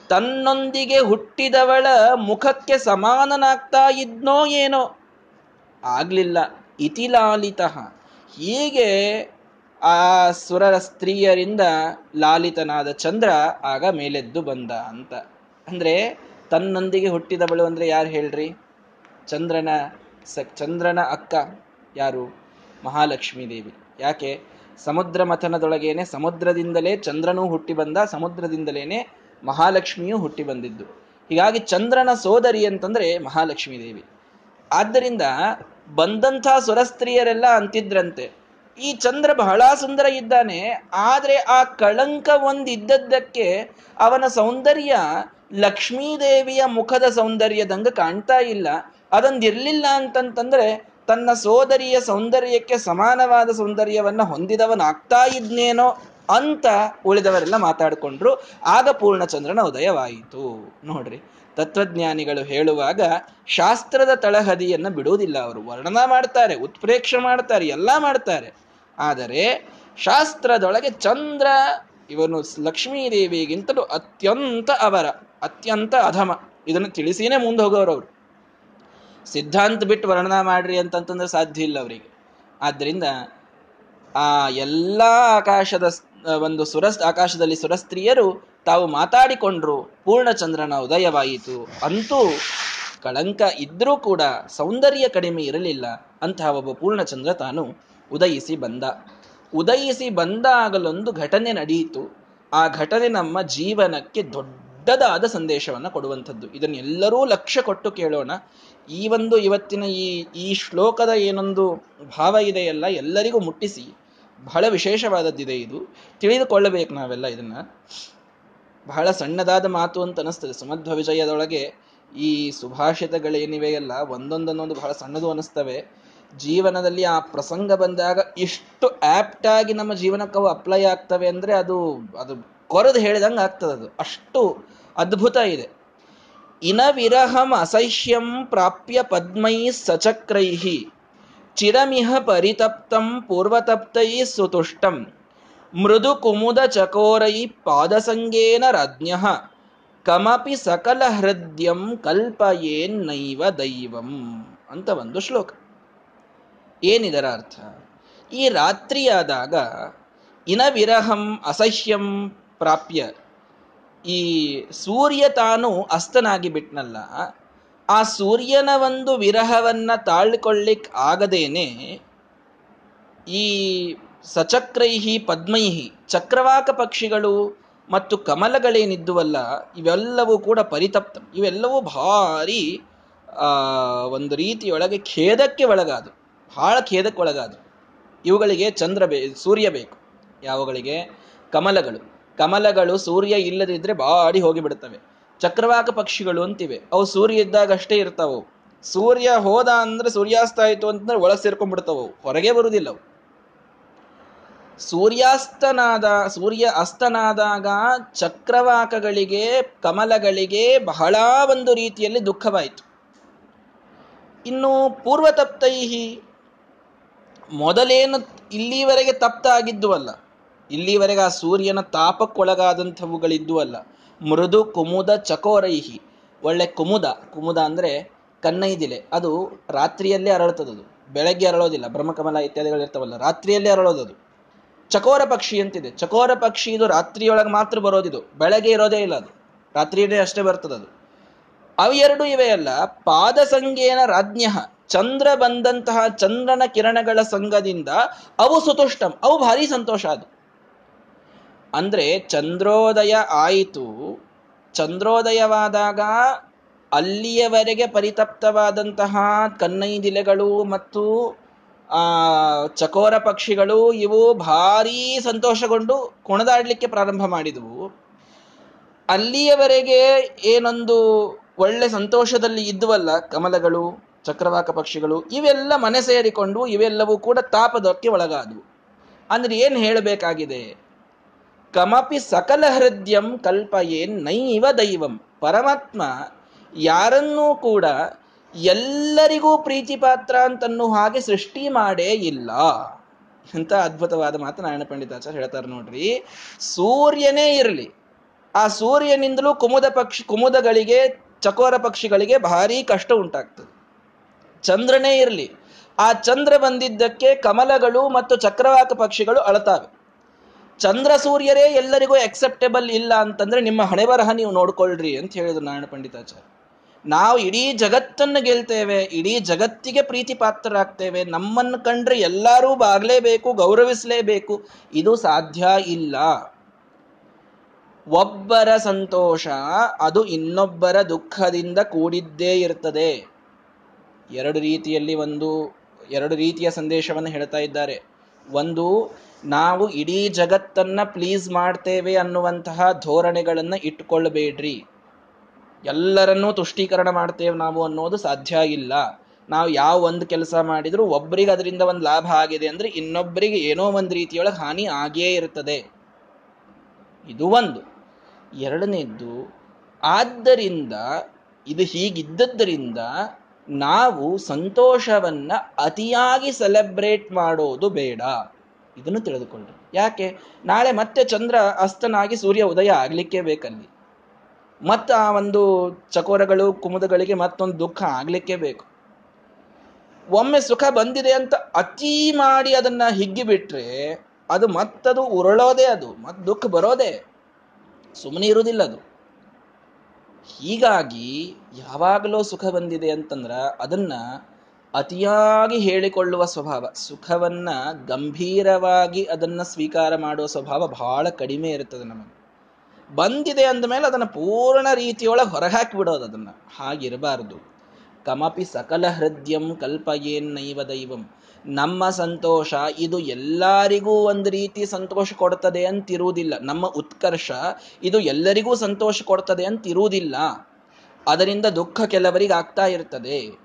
ತನ್ನೊಂದಿಗೆ ಹುಟ್ಟಿದವಳ ಮುಖಕ್ಕೆ ಸಮಾನನಾಗ್ತಾ ಇದ್ನೋ ಏನೋ. ಆಗ್ಲಿಲ್ಲ, ಇತಿಲಾಲಿತ. ಹೀಗೆ ಆ ಸುರರ ಸ್ತ್ರೀಯರಿಂದ ಲಾಲಿತನಾದ ಚಂದ್ರ ಆಗ ಮೇಲೆದ್ದು ಬಂದ ಅಂತ. ಅಂದ್ರೆ, ತನ್ನೊಂದಿಗೆ ಹುಟ್ಟಿದವಳು ಅಂದ್ರೆ ಯಾರು ಹೇಳ್ರಿ? ಚಂದ್ರನ ಸ, ಚಂದ್ರನ ಅಕ್ಕ ಯಾರು? ಮಹಾಲಕ್ಷ್ಮೀ ದೇವಿ. ಯಾಕೆ? ಸಮುದ್ರ ಮಥನದೊಳಗೇನೆ ಸಮುದ್ರದಿಂದಲೇ ಚಂದ್ರನೂ ಹುಟ್ಟಿ ಬಂದ ಸಮುದ್ರದಿಂದಲೇನೆ ಮಹಾಲಕ್ಷ್ಮಿಯೂ ಹುಟ್ಟಿ ಬಂದಿದ್ದು. ಹೀಗಾಗಿ ಚಂದ್ರನ ಸೋದರಿ ಅಂತಂದ್ರೆ ಮಹಾಲಕ್ಷ್ಮೀ ದೇವಿ. ಆದ್ದರಿಂದ ಬಂದಂಥ ಸುರಸ್ತ್ರೀಯರೆಲ್ಲ ಅಂತಿದ್ರಂತೆ. ಈ ಚಂದ್ರ ಬಹಳ ಸುಂದರ ಇದ್ದಾನೆ. ಆದರೆ ಆ ಕಳಂಕ ಒಂದಿದ್ದದ್ದಕ್ಕೆ ಅವನ ಸೌಂದರ್ಯ ಲಕ್ಷ್ಮೀದೇವಿಯ ಮುಖದ ಸೌಂದರ್ಯದಂಗ ಕಾಣ್ತಾ ಇಲ್ಲ. ಅದೊಂದಿರ್ಲಿಲ್ಲ ಅಂತಂತಂದ್ರೆ ತನ್ನ ಸೋದರಿಯ ಸೌಂದರ್ಯಕ್ಕೆ ಸಮಾನವಾದ ಸೌಂದರ್ಯವನ್ನ ಹೊಂದಿದವನಾಗ್ತಾ ಇದ್ನೇನೋ ಅಂತ ಉಳಿದವರೆಲ್ಲ ಮಾತಾಡಿಕೊಂಡ್ರು. ಆಗ ಪೂರ್ಣಚಂದ್ರನ ಉದಯವಾಯಿತು. ನೋಡ್ರಿ, ತತ್ವಜ್ಞಾನಿಗಳು ಹೇಳುವಾಗ ಶಾಸ್ತ್ರದ ತಳಹದಿಯನ್ನು ಬಿಡುವುದಿಲ್ಲ ಅವರು. ವರ್ಣನ ಮಾಡ್ತಾರೆ, ಉತ್ಪ್ರೇಕ್ಷೆ ಮಾಡ್ತಾರೆ, ಎಲ್ಲ ಮಾಡ್ತಾರೆ. ಆದರೆ ಶಾಸ್ತ್ರದೊಳಗೆ ಚಂದ್ರ, ಇವನು ಲಕ್ಷ್ಮೀದೇವಿಗಿಂತಲೂ ಅತ್ಯಂತ ಅವರ, ಅತ್ಯಂತ ಅಧಮ. ಇದನ್ನು ತಿಳಿಸಿನೇ ಮುಂದೆ ಹೋಗೋರು ಅವರು. ಸಿದ್ಧಾಂತ ಬಿಟ್ಟು ವರ್ಣನ ಮಾಡ್ರಿ ಅಂತಂತಂದ್ರೆ ಸಾಧ್ಯ ಇಲ್ಲ ಅವರಿಗೆ. ಆದ್ದರಿಂದ ಆ ಎಲ್ಲಾ ಆಕಾಶದ ಒಂದು ಸುರಸ್, ಆಕಾಶದಲ್ಲಿ ಸುರಸ್ತ್ರೀಯರು ತಾವು ಮಾತಾಡಿಕೊಂಡ್ರು, ಪೂರ್ಣಚಂದ್ರನ ಉದಯವಾಯಿತು. ಅಂತೂ ಕಳಂಕ ಇದ್ರೂ ಕೂಡ ಸೌಂದರ್ಯ ಕಡಿಮೆ ಇರಲಿಲ್ಲ. ಅಂತಹ ಒಬ್ಬ ಪೂರ್ಣಚಂದ್ರ ತಾನು ಉದಯಿಸಿ ಬಂದ. ಉದಯಿಸಿ ಬಂದಾಗಲೊಂದು ಘಟನೆ ನಡೆಯಿತು ಆ ಘಟನೆ ನಮ್ಮ ಜೀವನಕ್ಕೆ ದೊಡ್ಡದಾದ ಸಂದೇಶವನ್ನು ಕೊಡುವಂಥದ್ದು. ಇದನ್ನೆಲ್ಲರೂ ಲಕ್ಷ್ಯ ಕೊಟ್ಟು ಕೇಳೋಣ. ಈ ಒಂದು ಇವತ್ತಿನ ಈ ಈ ಶ್ಲೋಕದ ಏನೊಂದು ಭಾವ ಇದೆಯಲ್ಲ, ಎಲ್ಲರಿಗೂ ಮುಟ್ಟಿಸಿ. ಬಹಳ ವಿಶೇಷವಾದದ್ದಿದೆ ಇದು. ತಿಳಿದುಕೊಳ್ಳಬೇಕು ನಾವೆಲ್ಲ ಇದನ್ನ. ಬಹಳ ಸಣ್ಣದಾದ ಮಾತು ಅಂತ ಅನಿಸ್ತದೆ. ಸುಮಧ್ವ ವಿಜಯದೊಳಗೆ ಈ ಸುಭಾಷಿತಗಳೇನಿವೆಯಲ್ಲ, ಒಂದೊಂದನ್ನೊಂದು ಬಹಳ ಸಣ್ಣದು ಅನಿಸ್ತವೆ. ಜೀವನದಲ್ಲಿ ಆ ಪ್ರಸಂಗ ಬಂದಾಗ ಇಷ್ಟು ಆಪ್ಟ್ ಆಗಿ ನಮ್ಮ ಜೀವನಕ್ಕೆ ಅಪ್ಲೈ ಆಗ್ತವೆ ಅಂದ್ರೆ ಅದು ಅದು ಕೊರದು ಹೇಳಿದಂಗೆ ಆಗ್ತದದು ಅಷ್ಟು ಅದ್ಭುತ ಇದೆ. ಇನವಿರಹಂ ಅಸಹ್ಯಂ ಪ್ರಾಪ್ಯ ಪದ್ಮೈ ಸಚಕ್ರೈಹಿ. ಚಿರಮಿಹ ಪರಿತಪ್ತಂ ಪೂರ್ವತಪ್ತೈ ಸುತುಷ್ಟಂ. ಮೃದು ಕುಮುದ ಚಕೋರೈ ಪಾದಸಂಗೇನ ರಾಜ್ಞ. ಕಮಪಿ ಸಕಲ ಹೃದಯಂ ಕಲ್ಪಯೇನ್ನೈವ ದೈವಂ ಅಂತ ಒಂದು ಶ್ಲೋಕ. ಏನಿದರ ಅರ್ಥ? ಈ ರಾತ್ರಿಯಾದಾಗ ಇನವಿರಹಂ ಅಸಹ್ಯಂ ಪ್ರಾಪ್ಯ. ಈ ಸೂರ್ಯ ತಾನು ಅಸ್ತನಾಗಿ ಬಿಟ್ನಲ್ಲ, ಆ ಸೂರ್ಯನ ಒಂದು ವಿರಹವನ್ನ ತಾಳ್ಕೊಳ್ಳಿಕ್ ಆಗದೇನೆ ಈ ಸಚಕ್ರೈಹಿ ಪದ್ಮೈಹಿ, ಚಕ್ರವಾಕ ಪಕ್ಷಿಗಳು ಮತ್ತು ಕಮಲಗಳೇನಿದ್ದುವಲ್ಲ ಇವೆಲ್ಲವೂ ಕೂಡ ಪರಿತಪ್ತ, ಇವೆಲ್ಲವೂ ಭಾರಿ ಒಂದು ರೀತಿಯೊಳಗೆ ಖೇದಕ್ಕೆ ಒಳಗಾದು ಬಹಳ ಖೇದಕ್ಕೆ ಒಳಗಾದು. ಇವುಗಳಿಗೆ ಚಂದ್ರ ಬೇ, ಸೂರ್ಯ ಬೇಕು, ಯಾವಗಳಿಗೆ? ಕಮಲಗಳು. ಕಮಲಗಳು ಸೂರ್ಯ ಇಲ್ಲದಿದ್ರೆ ಬಾಡಿ ಹೋಗಿಬಿಡುತ್ತವೆ. ಚಕ್ರವಾಕ ಪಕ್ಷಿಗಳು ಅಂತಿವೆ. ಅವು ಸೂರ್ಯ ಇದ್ದಾಗ ಅಷ್ಟೇ ಇರ್ತಾವು. ಸೂರ್ಯ ಹೋದ ಅಂದ್ರೆ ಸೂರ್ಯಾಸ್ತ ಆಯ್ತು ಅಂತಂದ್ರೆ ಒಳಗೆ ಸೇರ್ಕೊಂಡ್ಬಿಡ್ತಾವು. ಹೊರಗೆ ಬರುವುದಿಲ್ಲ ಅವು. ಸೂರ್ಯಾಸ್ತನಾದ, ಸೂರ್ಯ ಅಸ್ತನಾದಾಗ ಚಕ್ರವಾಕಗಳಿಗೆ, ಕಮಲಗಳಿಗೆ ಬಹಳ ಒಂದು ರೀತಿಯಲ್ಲಿ ದುಃಖವಾಯಿತು. ಇನ್ನು ಪೂರ್ವ ತಪ್ತೈಹಿ ಮೊದಲೇನು ಇಲ್ಲಿವರೆಗೆ ತಪ್ತ ಆಗಿದ್ದುವಲ್ಲ ಇಲ್ಲಿವರೆಗೆ ಆ ಸೂರ್ಯನ ತಾಪಕ್ಕೊಳಗಾದಂಥವುಗಳಿದ್ದು ಅಲ್ಲ. ಮೃದು, ಕುಮುದ, ಚಕೋರೈಹಿ. ಒಳ್ಳೆ ಕುಮುದ ಕುಮುದ ಅಂದರೆ ಕನ್ನೈದಿಲೆ. ಅದು ರಾತ್ರಿಯಲ್ಲೇ ಅರಳುತ್ತದದು. ಬೆಳಗ್ಗೆ ಅರಳೋದಿಲ್ಲ. ಬ್ರಹ್ಮಕಮಲ ಇತ್ಯಾದಿಗಳು ಇರ್ತವಲ್ಲ. ರಾತ್ರಿಯಲ್ಲೇ ಅರಳೋದದು. ಚಕೋರ ಪಕ್ಷಿ ಅಂತಿದೆ. ಚಕೋರ ಪಕ್ಷಿ ಇದು ರಾತ್ರಿಯೊಳಗೆ ಮಾತ್ರ ಬರೋದಿದು. ಬೆಳಗ್ಗೆ ಇರೋದೇ ಇಲ್ಲ ಅದು. ರಾತ್ರಿಯೇ ಅಷ್ಟೇ ಬರ್ತದದು. ಅವೆರಡು ಇವೆಯಲ್ಲ ಪಾದ ಸಂಗೇನ ರಾಜ್ಞ. ಚಂದ್ರ ಬಂದಂತಹ ಚಂದ್ರನ ಕಿರಣಗಳ ಸಂಘದಿಂದ ಅವು ಸುತುಷ್ಟಂ. ಅವು ಭಾರಿ ಸಂತೋಷ ಅದು. ಅಂದ್ರೆ ಚಂದ್ರೋದಯ ಆಯಿತು. ಚಂದ್ರೋದಯವಾದಾಗ ಅಲ್ಲಿಯವರೆಗೆ ಪರಿತಪ್ತವಾದಂತಹ ಕನ್ನೈದಿಲೆಗಳು ಮತ್ತು ಚಕೋರ ಪಕ್ಷಿಗಳು ಇವು ಭಾರೀ ಸಂತೋಷಗೊಂಡು ಕುಣದಾಡಲಿಕ್ಕೆ ಪ್ರಾರಂಭ ಮಾಡಿದವು. ಅಲ್ಲಿಯವರೆಗೆ ಏನೊಂದು ಒಳ್ಳೆ ಸಂತೋಷದಲ್ಲಿ ಇದ್ದುವಲ್ಲ ಕಮಲಗಳು, ಚಕ್ರವಾಕ ಪಕ್ಷಿಗಳು, ಇವೆಲ್ಲ ಮನೆ ಸೇರಿಕೊಂಡು ಇವೆಲ್ಲವೂ ಕೂಡ ತಾಪದಕ್ಕೆ ಒಳಗಾದವು. ಅಂದ್ರೆ ಏನು ಹೇಳಬೇಕಾಗಿದೆ? ಕಮಪಿ ಸಕಲ ಹೃದಯಂ ಕಲ್ಪಯೇನ್ ನೈವ ದೈವಂ. ಪರಮಾತ್ಮ ಯಾರನ್ನೂ ಕೂಡ ಎಲ್ಲರಿಗೂ ಪ್ರೀತಿಪಾತ್ರ ಅಂತನ್ನು ಹಾಗೆ ಸೃಷ್ಟಿ ಮಾಡೇ ಇಲ್ಲ. ಅಂತ ಅದ್ಭುತವಾದ ಮಾತು ನಾರಾಯಣ ಪಂಡಿತಾಚಾರ್ಯ ಹೇಳ್ತಾರೆ ನೋಡ್ರಿ. ಸೂರ್ಯನೇ ಇರಲಿ. ಆ ಸೂರ್ಯನಿಂದಲೂ ಕುಮುದ ಪಕ್ಷಿ, ಕುಮುದಗಳಿಗೆ, ಚಕೋರ ಪಕ್ಷಿಗಳಿಗೆ ಭಾರಿ ಕಷ್ಟ ಉಂಟಾಗ್ತದೆ. ಚಂದ್ರನೇ ಇರಲಿ. ಆ ಚಂದ್ರ ಬಂದಿದ್ದಕ್ಕೆ ಕಮಲಗಳು ಮತ್ತು ಚಕ್ರವಾಕ ಪಕ್ಷಿಗಳು ಅಳತಾವೆ. ಚಂದ್ರ ಸೂರ್ಯರೇ ಎಲ್ಲರಿಗೂ ಅಕ್ಸೆಪ್ಟೇಬಲ್ ಇಲ್ಲ ಅಂತಂದ್ರೆ ನಿಮ್ಮ ಹಣೆ ಬರಹ ನೀವು ನೋಡ್ಕೊಳ್ರಿ ಅಂತ ಹೇಳಿದ್ರು ನಾರಾಯಣ ಪಂಡಿತಾಚಾರ್ಯ. ನಾವು ಇಡೀ ಜಗತ್ತನ್ನು ಗೆಲ್ತೇವೆ, ಇಡೀ ಜಗತ್ತಿಗೆ ಪ್ರೀತಿ ಪಾತ್ರರಾಗ್ತೇವೆ ನಮ್ಮನ್ನು ಕಂಡ್ರೆ ಎಲ್ಲರೂ ಬಾಗ್ಲೇಬೇಕು, ಗೌರವಿಸಲೇಬೇಕು, ಇದು ಸಾಧ್ಯ ಇಲ್ಲ. ಒಬ್ಬರ ಸಂತೋಷ ಅದು ಇನ್ನೊಬ್ಬರ ದುಃಖದಿಂದ ಕೂಡಿದ್ದೇ ಇರ್ತದೆ. ಎರಡು ರೀತಿಯಲ್ಲಿ ಒಂದು, ಎರಡು ರೀತಿಯ ಸಂದೇಶವನ್ನು ಹೇಳ್ತಾ ಇದ್ದಾರೆ. ಒಂದು ನಾವು ಇಡೀ ಜಗತ್ತನ್ನ ಪ್ಲೀಸ್ ಮಾಡ್ತೇವೆ ಅನ್ನುವಂತಹ ಧೋರಣೆಗಳನ್ನು ಇಟ್ಕೊಳ್ಬೇಡ್ರಿ ಎಲ್ಲರನ್ನೂ ತುಷ್ಟೀಕರಣ ಮಾಡ್ತೇವೆ ನಾವು ಅನ್ನೋದು ಸಾಧ್ಯ ಇಲ್ಲ. ನಾವು ಯಾವ ಒಂದು ಕೆಲಸ ಮಾಡಿದ್ರು ಒಬ್ಬರಿಗೆ ಅದರಿಂದ ಒಂದು ಲಾಭ ಆಗಿದೆ ಅಂದ್ರೆ ಇನ್ನೊಬ್ಬರಿಗೆ ಏನೋ ಒಂದು ರೀತಿಯೊಳಗೆ ಹಾನಿ ಆಗೇ ಇರ್ತದೆ. ಇದು ಒಂದು. ಎರಡನೇದ್ದು, ಆದ್ದರಿಂದ ಇದು ಹೀಗಿದ್ದದ್ದರಿಂದ ನಾವು ಸಂತೋಷವನ್ನ ಅತಿಯಾಗಿ ಸೆಲೆಬ್ರೇಟ್ ಮಾಡೋದು ಬೇಡ. ಇದನ್ನು ತಿಳಿದುಕೊಂಡ್ರು ಯಾಕೆ? ನಾಳೆ ಮತ್ತೆ ಚಂದ್ರ ಅಸ್ತನಾಗಿ ಸೂರ್ಯ ಉದಯ ಆಗ್ಲಿಕ್ಕೆ ಬೇಕಲ್ಲಿ. ಮತ್ತ ಆ ಒಂದು ಚಕೋರಗಳು, ಕುಮುದಗಳಿಗೆ ಮತ್ತೊಂದು ದುಃಖ ಆಗ್ಲಿಕ್ಕೆ ಬೇಕು. ಒಮ್ಮೆ ಸುಖ ಬಂದಿದೆ ಅಂತ ಅತಿ ಮಾಡಿ ಅದನ್ನ ಹಿಗ್ಗಿ ಬಿಟ್ರೆ ಅದು ಮತ್ತದು ಉರುಳೋದೇ ಅದು, ಮತ್ ದುಃಖ ಬರೋದೇ. ಸುಮ್ಮನೆ ಇರುವುದಿಲ್ಲ ಅದು. ಹೀಗಾಗಿ ಯಾವಾಗಲೂ ಸುಖ ಬಂದಿದೆ ಅಂತಂದ್ರ ಅದನ್ನ ಅತಿಯಾಗಿ ಹೇಳಿಕೊಳ್ಳುವ ಸ್ವಭಾವ, ಸುಖವನ್ನ ಗಂಭೀರವಾಗಿ ಅದನ್ನ ಸ್ವೀಕಾರ ಮಾಡುವ ಸ್ವಭಾವ ಬಹಳ ಕಡಿಮೆ ಇರುತ್ತದೆ ನಮಗೆ. ಬಂದಿದೆ ಅಂದ ಮೇಲೆ ಅದನ್ನು ಪೂರ್ಣ ರೀತಿಯೊಳಗೆ ಹೊರಹಾಕಿ ಬಿಡೋದು ಅದನ್ನ. ಹಾಗಿರಬಾರದು. ಕಮಪಿ ಸಕಲ ಹೃದಯಂ ಕಲ್ಪಯೇನ್ನೈವ ದೈವಂ. ನಮ್ಮ ಸಂತೋಷ ಇದು ಎಲ್ಲರಿಗೂ ಒಂದು ರೀತಿ ಸಂತೋಷ ಕೊಡ್ತದೆ ಅಂತಿರುವುದಿಲ್ಲ. ನಮ್ಮ ಉತ್ಕರ್ಷ ಇದು ಎಲ್ಲರಿಗೂ ಸಂತೋಷ ಕೊಡ್ತದೆ ಅಂತಿರುವುದಿಲ್ಲ. ಅದರಿಂದ ದುಃಖ ಕೆಲವರಿಗೆ ಆಗ್ತಾ ಇರ್ತದೆ.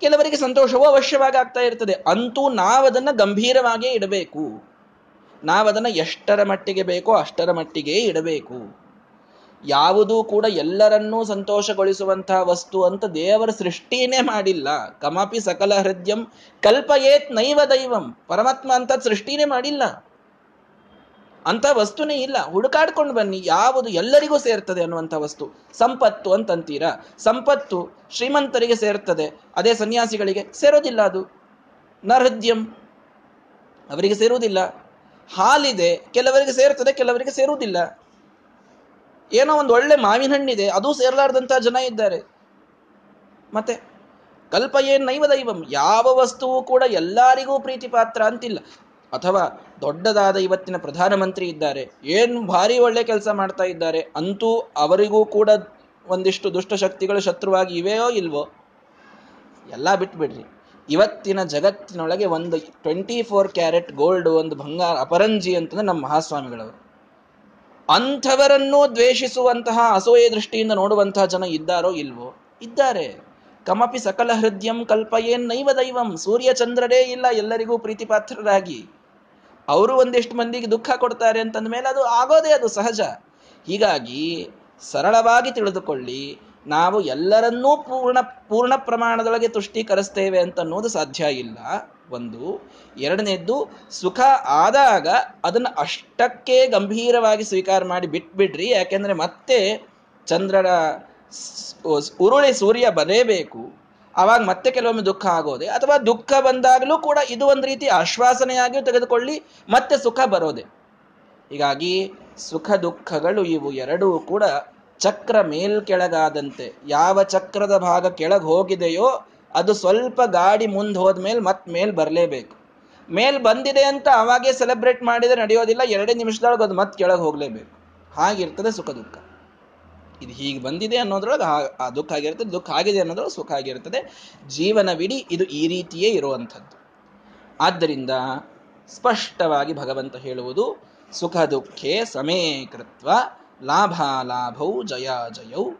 ಕೆಲವರಿಗೆ ಸಂತೋಷವೂ ಅವಶ್ಯವಾಗಿ ಆಗ್ತಾ ಇರ್ತದೆ. ಅಂತೂ ನಾವದನ್ನು ಗಂಭೀರವಾಗಿಯೇ ಇಡಬೇಕು. ನಾವದನ್ನು ಎಷ್ಟರ ಮಟ್ಟಿಗೆ ಬೇಕೋ ಅಷ್ಟರ ಮಟ್ಟಿಗೆ ಇಡಬೇಕು. ಯಾವುದೂ ಕೂಡ ಎಲ್ಲರನ್ನೂ ಸಂತೋಷಗೊಳಿಸುವಂತಹ ವಸ್ತು ಅಂತ ದೇವರ ಸೃಷ್ಟಿನೇ ಮಾಡಿಲ್ಲ. ಕಮಾಪಿ ಸಕಲ ಹೃದಯಂ ಕಲ್ಪಯೇತ್ ನೈವ ದೈವಂ. ಪರಮಾತ್ಮ ಅಂತ ಸೃಷ್ಟಿನೇ ಮಾಡಿಲ್ಲ. ಅಂತ ವಸ್ತುನೇ ಇಲ್ಲ. ಹುಡುಕಾಡ್ಕೊಂಡು ಬನ್ನಿ, ಯಾವುದು ಎಲ್ಲರಿಗೂ ಸೇರ್ತದೆ ಅನ್ನುವಂಥ ವಸ್ತು. ಸಂಪತ್ತು ಅಂತಂತೀರಾ? ಸಂಪತ್ತು ಶ್ರೀಮಂತರಿಗೆ ಸೇರ್ತದೆ, ಅದೇ ಸನ್ಯಾಸಿಗಳಿಗೆ ಸೇರೋದಿಲ್ಲ ಅದು. ನಹೃದ್ಯಂ ಅವರಿಗೆ ಸೇರುವುದಿಲ್ಲ. ಹಾಲಿದೆ, ಕೆಲವರಿಗೆ ಸೇರ್ತದೆ, ಕೆಲವರಿಗೆ ಸೇರುವುದಿಲ್ಲ. ಏನೋ ಒಂದು ಒಳ್ಳೆ ಮಾವಿನ ಹಣ್ಣಿದೆ, ಅದು ಸೇರಲಾರ್ದಂತಹ ಜನ ಇದ್ದಾರೆ. ಮತ್ತೆ, ಕಲ್ಪ ಏನ್ ನೈವ ದೈವಂ? ಯಾವ ವಸ್ತುವು ಕೂಡ ಎಲ್ಲರಿಗೂ ಪ್ರೀತಿ ಪಾತ್ರ ಅಂತಿಲ್ಲ. ಅಥವಾ ದೊಡ್ಡದಾದ ಇವತ್ತಿನ ಪ್ರಧಾನಮಂತ್ರಿ ಇದ್ದಾರೆ, ಏನು ಭಾರಿ ಒಳ್ಳೆ ಕೆಲಸ ಮಾಡ್ತಾ ಇದ್ದಾರೆ, ಅಂತೂ ಅವರಿಗೂ ಕೂಡ ಒಂದಿಷ್ಟು ದುಷ್ಟಶಕ್ತಿಗಳು ಶತ್ರುವಾಗಿ ಇವೆಯೋ ಇಲ್ವೋ? ಎಲ್ಲ ಬಿಟ್ಬಿಡ್ರಿ. ಇವತ್ತಿನ ಜಗತ್ತಿನೊಳಗೆ ಒಂದು ಟ್ವೆಂಟಿ ಫೋರ್ ಕ್ಯಾರೆಟ್ ಗೋಲ್ಡ್, ಒಂದು ಬಂಗಾರ, ಅಪರಂಜಿ ಅಂತಂದ್ರೆ ನಮ್ಮ ಮಹಾಸ್ವಾಮಿಗಳವರು. ಅಂಥವರನ್ನೂ ದ್ವೇಷಿಸುವಂತಹ ಅಸೂಯೆ ದೃಷ್ಟಿಯಿಂದ ನೋಡುವಂತಹ ಜನ ಇದ್ದಾರೋ ಇಲ್ವೋ? ಇದ್ದಾರೆ. ಕಮಪಿ ಸಕಲ ಹೃದಯಂ ಕಲ್ಪಯೇನ್ ನೈವ ದೈವಂ, ಸೂರ್ಯ ಚಂದ್ರರೇ ಇಲ್ಲ ಎಲ್ಲರಿಗೂ ಪ್ರೀತಿಪಾತ್ರರಾಗಿ. ಅವರು ಒಂದಿಷ್ಟು ಮಂದಿಗೆ ದುಃಖ ಕೊಡ್ತಾರೆ ಅಂತಂದ ಮೇಲೆ ಅದು ಆಗೋದೇ ಅದು ಸಹಜ. ಹೀಗಾಗಿ ಸರಳವಾಗಿ ತಿಳಿದುಕೊಳ್ಳಿ, ನಾವು ಎಲ್ಲರನ್ನೂ ಪೂರ್ಣ ಪೂರ್ಣ ಪ್ರಮಾಣದೊಳಗೆ ತುಷ್ಟೀಕರಿಸ್ತೇವೆ ಅಂತ ಅನ್ನೋದು ಸಾಧ್ಯ ಇಲ್ಲ. ಒಂದು. ಎರಡನೇದ್ದು, ಸುಖ ಆದಾಗ ಅದನ್ನ ಅಷ್ಟಕ್ಕೆ ಗಂಭೀರವಾಗಿ ಸ್ವೀಕಾರ ಮಾಡಿ ಬಿಟ್ಬಿಡ್ರಿ. ಯಾಕೆಂದ್ರೆ ಮತ್ತೆ ಚಂದ್ರರ ಉರುಳಿ ಸೂರ್ಯ ಬರಲೇಬೇಕು ಅವಾಗ ಮತ್ತೆ ಕೆಲವೊಮ್ಮೆ ದುಃಖ ಆಗೋದೆ. ಅಥವಾ ದುಃಖ ಬಂದಾಗಲೂ ಕೂಡ ಇದು ಒಂದು ರೀತಿ ಆಶ್ವಾಸನೆಯಾಗಿಯೂ ತೆಗೆದುಕೊಳ್ಳಿ, ಮತ್ತೆ ಸುಖ ಬರೋದೆ. ಹೀಗಾಗಿ ಸುಖ ದುಃಖಗಳು ಇವು ಎರಡೂ ಕೂಡ ಚಕ್ರ ಮೇಲ್ಕೆಳಗಾದಂತೆ. ಯಾವ ಚಕ್ರದ ಭಾಗ ಕೆಳಗೆ ಹೋಗಿದೆಯೋ, ಅದು ಸ್ವಲ್ಪ ಗಾಡಿ ಮುಂದೆ ಹೋದ್ಮೇಲೆ ಮತ್ ಮೇಲ್ ಬರಲೇಬೇಕು. ಮೇಲ್ ಬಂದಿದೆ ಅಂತ ಅವಾಗೇ ಸೆಲೆಬ್ರೇಟ್ ಮಾಡಿದ್ರೆ ನಡೆಯೋದಿಲ್ಲ, ಎರಡೇ ನಿಮಿಷದೊಳಗೆ ಅದು ಮತ್ತೆ ಕೆಳಗೆ ಹೋಗಲೇಬೇಕು. ಹಾಗಿರ್ತದೆ ಸುಖ ದುಃಖ. ಇದು ಹೀಗೆ ಬಂದಿದೆ ಅನ್ನೋದ್ರೊಳಗೆ ಆ ದುಃಖ ಆಗಿರ್ತದೆ ದುಃಖ ಆಗಿದೆ ಅನ್ನೋದ್ರೊಳಗೆ ಸುಖ ಆಗಿರ್ತದೆ ಜೀವನವಿಡೀ ಇದು ಈ ರೀತಿಯೇ ಇರುವಂಥದ್ದು. ಆದ್ದರಿಂದ ಸ್ಪಷ್ಟವಾಗಿ ಭಗವಂತ ಹೇಳುವುದು, ಸುಖ ದುಃಖೇ ಸಮೇಕೃತ್ವ ಲಾಭ ಲಾಭವು ಜಯ ಜಯೌ.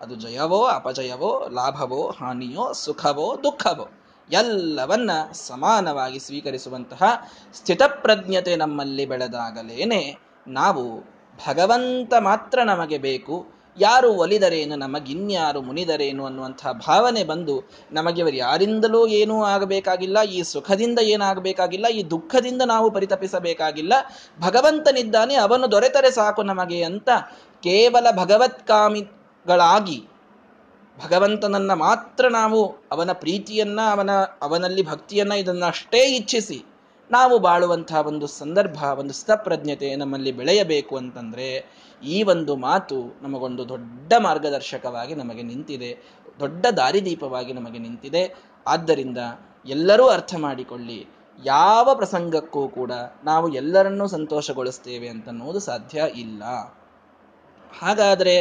ಅದು ಜಯವೋ, ಅಪಜಯವೋ, ಲಾಭವೋ, ಹಾನಿಯೋ, ಸುಖವೋ, ದುಃಖವೋ. ಎಲ್ಲವನ್ನ ಸಮಾನವಾಗಿ ಸ್ವೀಕರಿಸುವಂತಹ ಸ್ಥಿತಪ್ರಜ್ಞತೆ ನಮ್ಮಲ್ಲಿ ಬೆಳೆದಾಗಲೇನೆ. ನಾವು ಭಗವಂತ ಮಾತ್ರ ನಮಗೆ ಬೇಕು ಯಾರು ಒಲಿದರೇನು, ನಮಗಿನ್ಯಾರು ಮುನಿದರೇನು ಅನ್ನುವಂತಹ ಭಾವನೆ ಬಂದು ನಮಗೆ ಇವರು ಯಾರಿಂದಲೂ ಏನೂ ಆಗಬೇಕಾಗಿಲ್ಲ, ಈ ಸುಖದಿಂದ ಏನಾಗಬೇಕಾಗಿಲ್ಲ, ಈ ದುಃಖದಿಂದ ನಾವು ಪರಿತಪಿಸಬೇಕಾಗಿಲ್ಲ. ಭಗವಂತನಿದ್ದಾನೆ, ಅವನು ದೊರೆತರೆ ಸಾಕು ನಮಗೆ ಅಂತ ಕೇವಲ ಭಗವತ್ಕಾಮಿಗಳಾಗಿ ಭಗವಂತನನ್ನ ಮಾತ್ರ ನಾವು ಅವನ ಪ್ರೀತಿಯನ್ನ, ಅವನ, ಅವನಲ್ಲಿ ಭಕ್ತಿಯನ್ನ ಇದನ್ನಷ್ಟೇ ಇಚ್ಛಿಸಿ ನಾವು ಬಾಳುವಂತಹ ಒಂದು ಸಂದರ್ಭ, ಒಂದು ಸ್ಥಪ್ರಜ್ಞತೆ ನಮ್ಮಲ್ಲಿ ಬೆಳೆಯಬೇಕು ಅಂತಂದ್ರೆ ಈ ಒಂದು ಮಾತು ನಮಗೊಂದು ದೊಡ್ಡ ಮಾರ್ಗದರ್ಶಕವಾಗಿ ನಮಗೆ ನಿಂತಿದೆ, ದೊಡ್ಡ ದಾರಿದೀಪವಾಗಿ ನಮಗೆ ನಿಂತಿದೆ. ಆದ್ದರಿಂದ ಎಲ್ಲರೂ ಅರ್ಥ ಮಾಡಿಕೊಳ್ಳಿ, ಯಾವ ಪ್ರಸಂಗಕ್ಕೂ ಕೂಡ ನಾವು ಎಲ್ಲರನ್ನೂ ಸಂತೋಷಗೊಳಿಸ್ತೇವೆ ಅಂತನ್ನುವುದು ಸಾಧ್ಯ ಇಲ್ಲ. ಹಾಗಾದ್ರೆ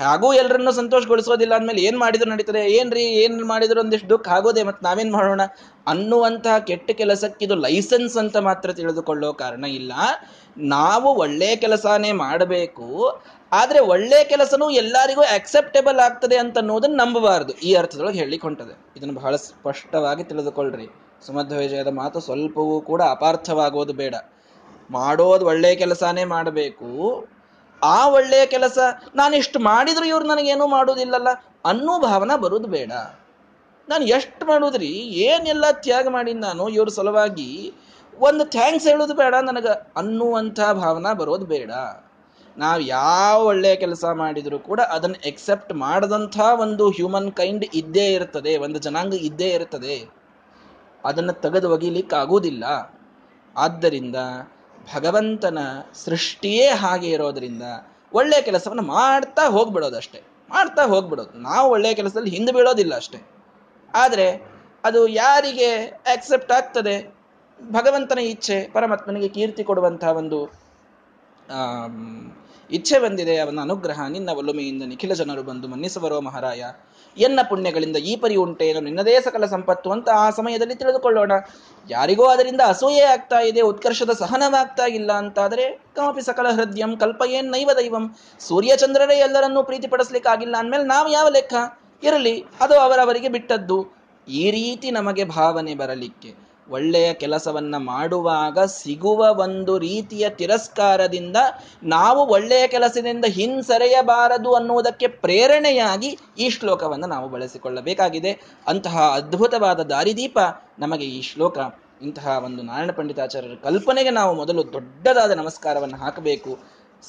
ಹಾಗೂ ಎಲ್ಲರನ್ನೂ ಸಂತೋಷಗೊಳಿಸೋದಿಲ್ಲ ಅಂದ್ಮೇಲೆ ಏನ್ ಮಾಡಿದ್ರು ನಡೀತದೆ? ಏನ್ರಿ? ಏನ್ ಮಾಡಿದ್ರು ಒಂದಿಷ್ಟು ದುಃಖ ಆಗೋದೆ? ಮತ್ತೆ ನಾವೇನ್ ಮಾಡೋಣ? ಅನ್ನುವಂತಹ ಕೆಟ್ಟ ಕೆಲಸಕ್ಕಿದು ಲೈಸೆನ್ಸ್ ಅಂತ ಮಾತ್ರ ತಿಳಿದುಕೊಳ್ಳೋ ಕಾರಣ ಇಲ್ಲ. ನಾವು ಒಳ್ಳೆ ಕೆಲಸನೇ ಮಾಡಬೇಕು. ಆದ್ರೆ ಒಳ್ಳೆ ಕೆಲಸನೂ ಎಲ್ಲರಿಗೂ ಅಕ್ಸೆಪ್ಟೇಬಲ್ ಆಗ್ತದೆ ಅಂತ ಅನ್ನೋದನ್ನ ನಂಬಬಾರದು. ಈ ಅರ್ಥದೊಳಗೆ ಹೇಳಲಿಕ್ಕೆ ಹೊಂಟದೆ ಇದನ್ನು ಬಹಳ ಸ್ಪಷ್ಟವಾಗಿ ತಿಳಿದುಕೊಳ್ಳ್ರಿ ಸುಮಧ್ವ ವಿಜಯದ ಮಾತು ಸ್ವಲ್ಪವೂ ಕೂಡ ಅಪಾರ್ಥವಾಗೋದು ಬೇಡ. ಮಾಡೋದು ಒಳ್ಳೆ ಕೆಲಸನೇ ಮಾಡಬೇಕು. ಆ ಒಳ್ಳೆಯ ಕೆಲಸ ನಾನು ಎಷ್ಟು ಮಾಡಿದ್ರು ಇವ್ರು ನನಗೇನು ಮಾಡೋದಿಲ್ಲಲ್ಲ ಅನ್ನೋ ಭಾವನ ಬರೋದು ಬೇಡ. ನಾನು ಎಷ್ಟು ಮಾಡುದ್ರಿ, ಏನೆಲ್ಲ ತ್ಯಾಗ ಮಾಡಿ ನಾನು, ಇವ್ರ ಸಲುವಾಗಿ ಒಂದು ಥ್ಯಾಂಕ್ಸ್ ಹೇಳೋದು ಬೇಡ ನನಗೆ ಅನ್ನುವಂಥ ಭಾವನೆ ಬರೋದು ಬೇಡ. ನಾವು ಯಾವ ಒಳ್ಳೆಯ ಕೆಲಸ ಮಾಡಿದರೂ ಕೂಡ ಅದನ್ನು ಎಕ್ಸೆಪ್ಟ್ ಮಾಡದಂಥ ಒಂದು ಹ್ಯೂಮನ್ ಕೈಂಡ್ ಇದ್ದೇ ಇರ್ತದೆ, ಒಂದು ಜನಾಂಗ ಇದ್ದೇ ಇರ್ತದೆ. ಅದನ್ನು ತೆಗೆದು ಒಗಿಲಿಕ್ಕೆ ಆಗುವುದಿಲ್ಲ ಆದ್ದರಿಂದ ಭಗವಂತನ ಸೃಷ್ಟಿಯೇ ಹಾಗೆ ಇರೋದ್ರಿಂದ ಒಳ್ಳೆಯ ಕೆಲಸವನ್ನು ಮಾಡ್ತಾ ಹೋಗ್ಬಿಡೋದು ಅಷ್ಟೇ. ಮಾಡ್ತಾ ಹೋಗ್ಬಿಡೋದು. ನಾವು ಒಳ್ಳೆಯ ಕೆಲಸದಲ್ಲಿ ಹಿಂದೆ ಬೀಳೋದಿಲ್ಲ ಅಷ್ಟೇ. ಆದರೆ ಅದು ಯಾರಿಗೆ ಆಕ್ಸೆಪ್ಟ್ ಆಗ್ತದೆ? ಭಗವಂತನ ಇಚ್ಛೆ, ಪರಮಾತ್ಮನಿಗೆ ಕೀರ್ತಿ ಕೊಡುವಂತಹ ಒಂದು ಇಚ್ಛೆ ಬಂದಿದೆ ಅವನ ಅನುಗ್ರಹ, ನಿನ್ನ ಒಲುಮೆಯಿಂದ ನಿಖಿಲ ಜನರು ಬಂದು ಮನ್ನಿಸುವರೋ ಮಹಾರಾಯ. ಎನ್ನ ಪುಣ್ಯಗಳಿಂದ ಈ ಪರಿ ಉಂಟೇನು? ನಿನ್ನದೇ ಸಕಲ ಸಂಪತ್ತು ಅಂತ ಆ ಸಮಯದಲ್ಲಿ ತಿಳಿದುಕೊಳ್ಳೋಣ. ಯಾರಿಗೋ ಅದರಿಂದ ಅಸೂಯೆ ಆಗ್ತಾ ಇದೆ, ಉತ್ಕರ್ಷದ ಸಹನವಾಗ್ತಾ ಇಲ್ಲ ಅಂತಾದರೆ ಕಮಪಿ ಸಕಲ ಹೃದಯಂ ಕಲ್ಪಯೇನ್ ನೈವ ದೈವಂ? ಸೂರ್ಯಚಂದ್ರರೇ ಎಲ್ಲರನ್ನೂ ಪ್ರೀತಿಪಡಿಸ್ಲಿಕ್ಕಾಗಿಲ್ಲ ಅಂದಮೇಲೆ ನಾವು ಯಾವ ಲೆಕ್ಕ? ಇರಲಿ, ಅದು ಅವರವರಿಗೆ ಬಿಟ್ಟದ್ದು. ಈ ರೀತಿ ನಮಗೆ ಭಾವನೆ ಬರಲಿಕ್ಕೆ. ಒಳ್ಳೆಯ ಕೆಲಸವನ್ನು ಮಾಡುವಾಗ ಸಿಗುವ ಒಂದು ರೀತಿಯ ತಿರಸ್ಕಾರದಿಂದ ನಾವು ಒಳ್ಳೆಯ ಕೆಲಸದಿಂದ ಹಿಂಸರೆಯಬಾರದು ಅನ್ನುವುದಕ್ಕೆ ಪ್ರೇರಣೆಯಾಗಿ ಈ ಶ್ಲೋಕವನ್ನು ನಾವು ಬಳಸಿಕೊಳ್ಳಬೇಕಾಗಿದೆ. ಅಂತಹ ಅದ್ಭುತವಾದ ದಾರಿದೀಪ ನಮಗೆ ಈ ಶ್ಲೋಕ, ಇಂತಹ ಒಂದು ನಾರಾಯಣ ಪಂಡಿತಾಚಾರ್ಯರ ಕಲ್ಪನೆಗೆ ನಾವು ಮೊದಲು ದೊಡ್ಡದಾದ ನಮಸ್ಕಾರವನ್ನು ಹಾಕಬೇಕು.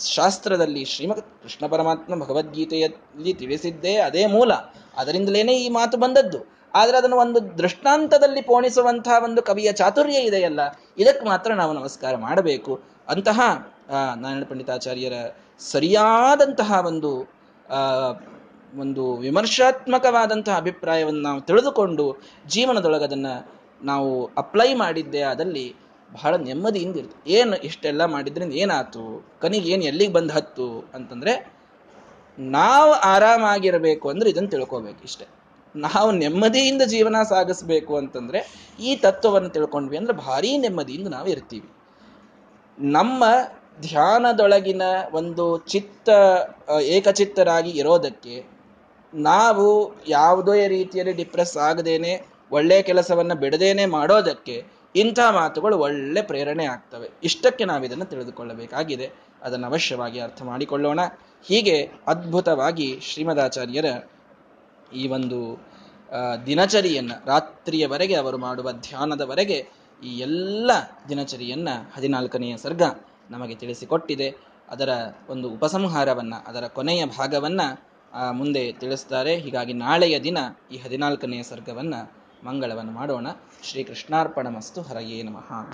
ಶಾಸ್ತ್ರದಲ್ಲಿ ಶ್ರೀಮತ್ ಕೃಷ್ಣ ಪರಮಾತ್ಮ ಭಗವದ್ಗೀತೆಯಲ್ಲಿ ತಿಳಿಸಿದ್ದೇ ಅದೇ ಮೂಲ. ಅದರಿಂದಲೇನೆ ಈ ಮಾತು ಬಂದದ್ದು. ಆದ್ರೆ ಅದನ್ನು ಒಂದು ದೃಷ್ಟಾಂತದಲ್ಲಿ ಪೋಣಿಸುವಂತಹ ಒಂದು ಕವಿಯ ಚಾತುರ್ಯ ಇದೆಯಲ್ಲ, ಇದಕ್ಕೆ ಮಾತ್ರ ನಾವು ನಮಸ್ಕಾರ ಮಾಡಬೇಕು. ಅಂತಹ ನಾರಾಯಣ ಪಂಡಿತಾಚಾರ್ಯರ ಸರಿಯಾದಂತಹ ಒಂದು ಒಂದು ವಿಮರ್ಶಾತ್ಮಕವಾದಂತಹ ಅಭಿಪ್ರಾಯವನ್ನು ನಾವು ತಿಳಿದುಕೊಂಡು ಜೀವನದೊಳಗದನ್ನ ನಾವು ಅಪ್ಲೈ ಮಾಡಿದ್ದೆ ಅದಲ್ಲಿ ಬಹಳ ನೆಮ್ಮದಿಯಿಂದ ಇರ್ತದೆ ಏನು ಇಷ್ಟೆಲ್ಲ ಮಾಡಿದ್ರಿಂದ ಏನಾಯ್ತು ಕನಿಗೆ ಏನು ಎಲ್ಲಿಗೆ ಬಂದು ಹತ್ತು ಅಂತಂದರೆ, ನಾವು ಆರಾಮಾಗಿರಬೇಕು ಅಂದ್ರೆ ಇದನ್ನು ತಿಳ್ಕೋಬೇಕು ಇಷ್ಟೆ. ನಾವು ನೆಮ್ಮದಿಯಿಂದ ಜೀವನ ಸಾಗಿಸ್ಬೇಕು ಅಂತಂದ್ರೆ ಈ ತತ್ವವನ್ನು ತಿಳ್ಕೊಂಡ್ವಿ ಅಂದ್ರೆ ಭಾರಿ ನೆಮ್ಮದಿಯಿಂದ ನಾವು ಇರ್ತೀವಿ. ನಮ್ಮ ಧ್ಯಾನದೊಳಗಿನ ಒಂದು ಚಿತ್ತ ಏಕಚಿತ್ತರಾಗಿ ಇರೋದಕ್ಕೆ ನಾವು ಯಾವುದೇ ರೀತಿಯಲ್ಲಿ ಡಿಪ್ರೆಸ್ ಆಗದೇನೆ ಒಳ್ಳೆಯ ಕೆಲಸವನ್ನ ಬಿಡದೇನೆ ಮಾಡೋದಕ್ಕೆ ಇಂಥ ಮಾತುಗಳು ಒಳ್ಳೆ ಪ್ರೇರಣೆ ಆಗ್ತವೆ. ಇಷ್ಟಕ್ಕೆ ನಾವು ಇದನ್ನು ತಿಳಿದುಕೊಳ್ಳಬೇಕಾಗಿದೆ. ಅದನ್ನು ಅವಶ್ಯವಾಗಿ ಅರ್ಥ ಮಾಡಿಕೊಳ್ಳೋಣ. ಹೀಗೆ ಅದ್ಭುತವಾಗಿ ಶ್ರೀಮದಾಚಾರ್ಯರ ಈ ಒಂದು ದಿನಚರಿಯನ್ನ, ರಾತ್ರಿಯವರೆಗೆ ಅವರು ಮಾಡುವ ಧ್ಯಾನದವರೆಗೆ ಈ ಎಲ್ಲ ದಿನಚರಿಯನ್ನ ಹದಿನಾಲ್ಕನೆಯ ಸರ್ಗ ನಮಗೆ ತಿಳಿಸಿಕೊಟ್ಟಿದೆ. ಅದರ ಒಂದು ಉಪಸಂಹಾರವನ್ನ, ಅದರ ಕೊನೆಯ ಭಾಗವನ್ನ ಮುಂದೆ ತಿಳಿಸ್ತಾರೆ. ಹೀಗಾಗಿ ನಾಳೆಯ ದಿನ ಈ ಹದಿನಾಲ್ಕನೆಯ ಸರ್ಗವನ್ನ ಮಂಗಳವನ್ನು ಮಾಡೋಣ. ಶ್ರೀ ಕೃಷ್ಣಾರ್ಪಣ ಮಸ್ತು ಹರಯೇ ನಮಃ.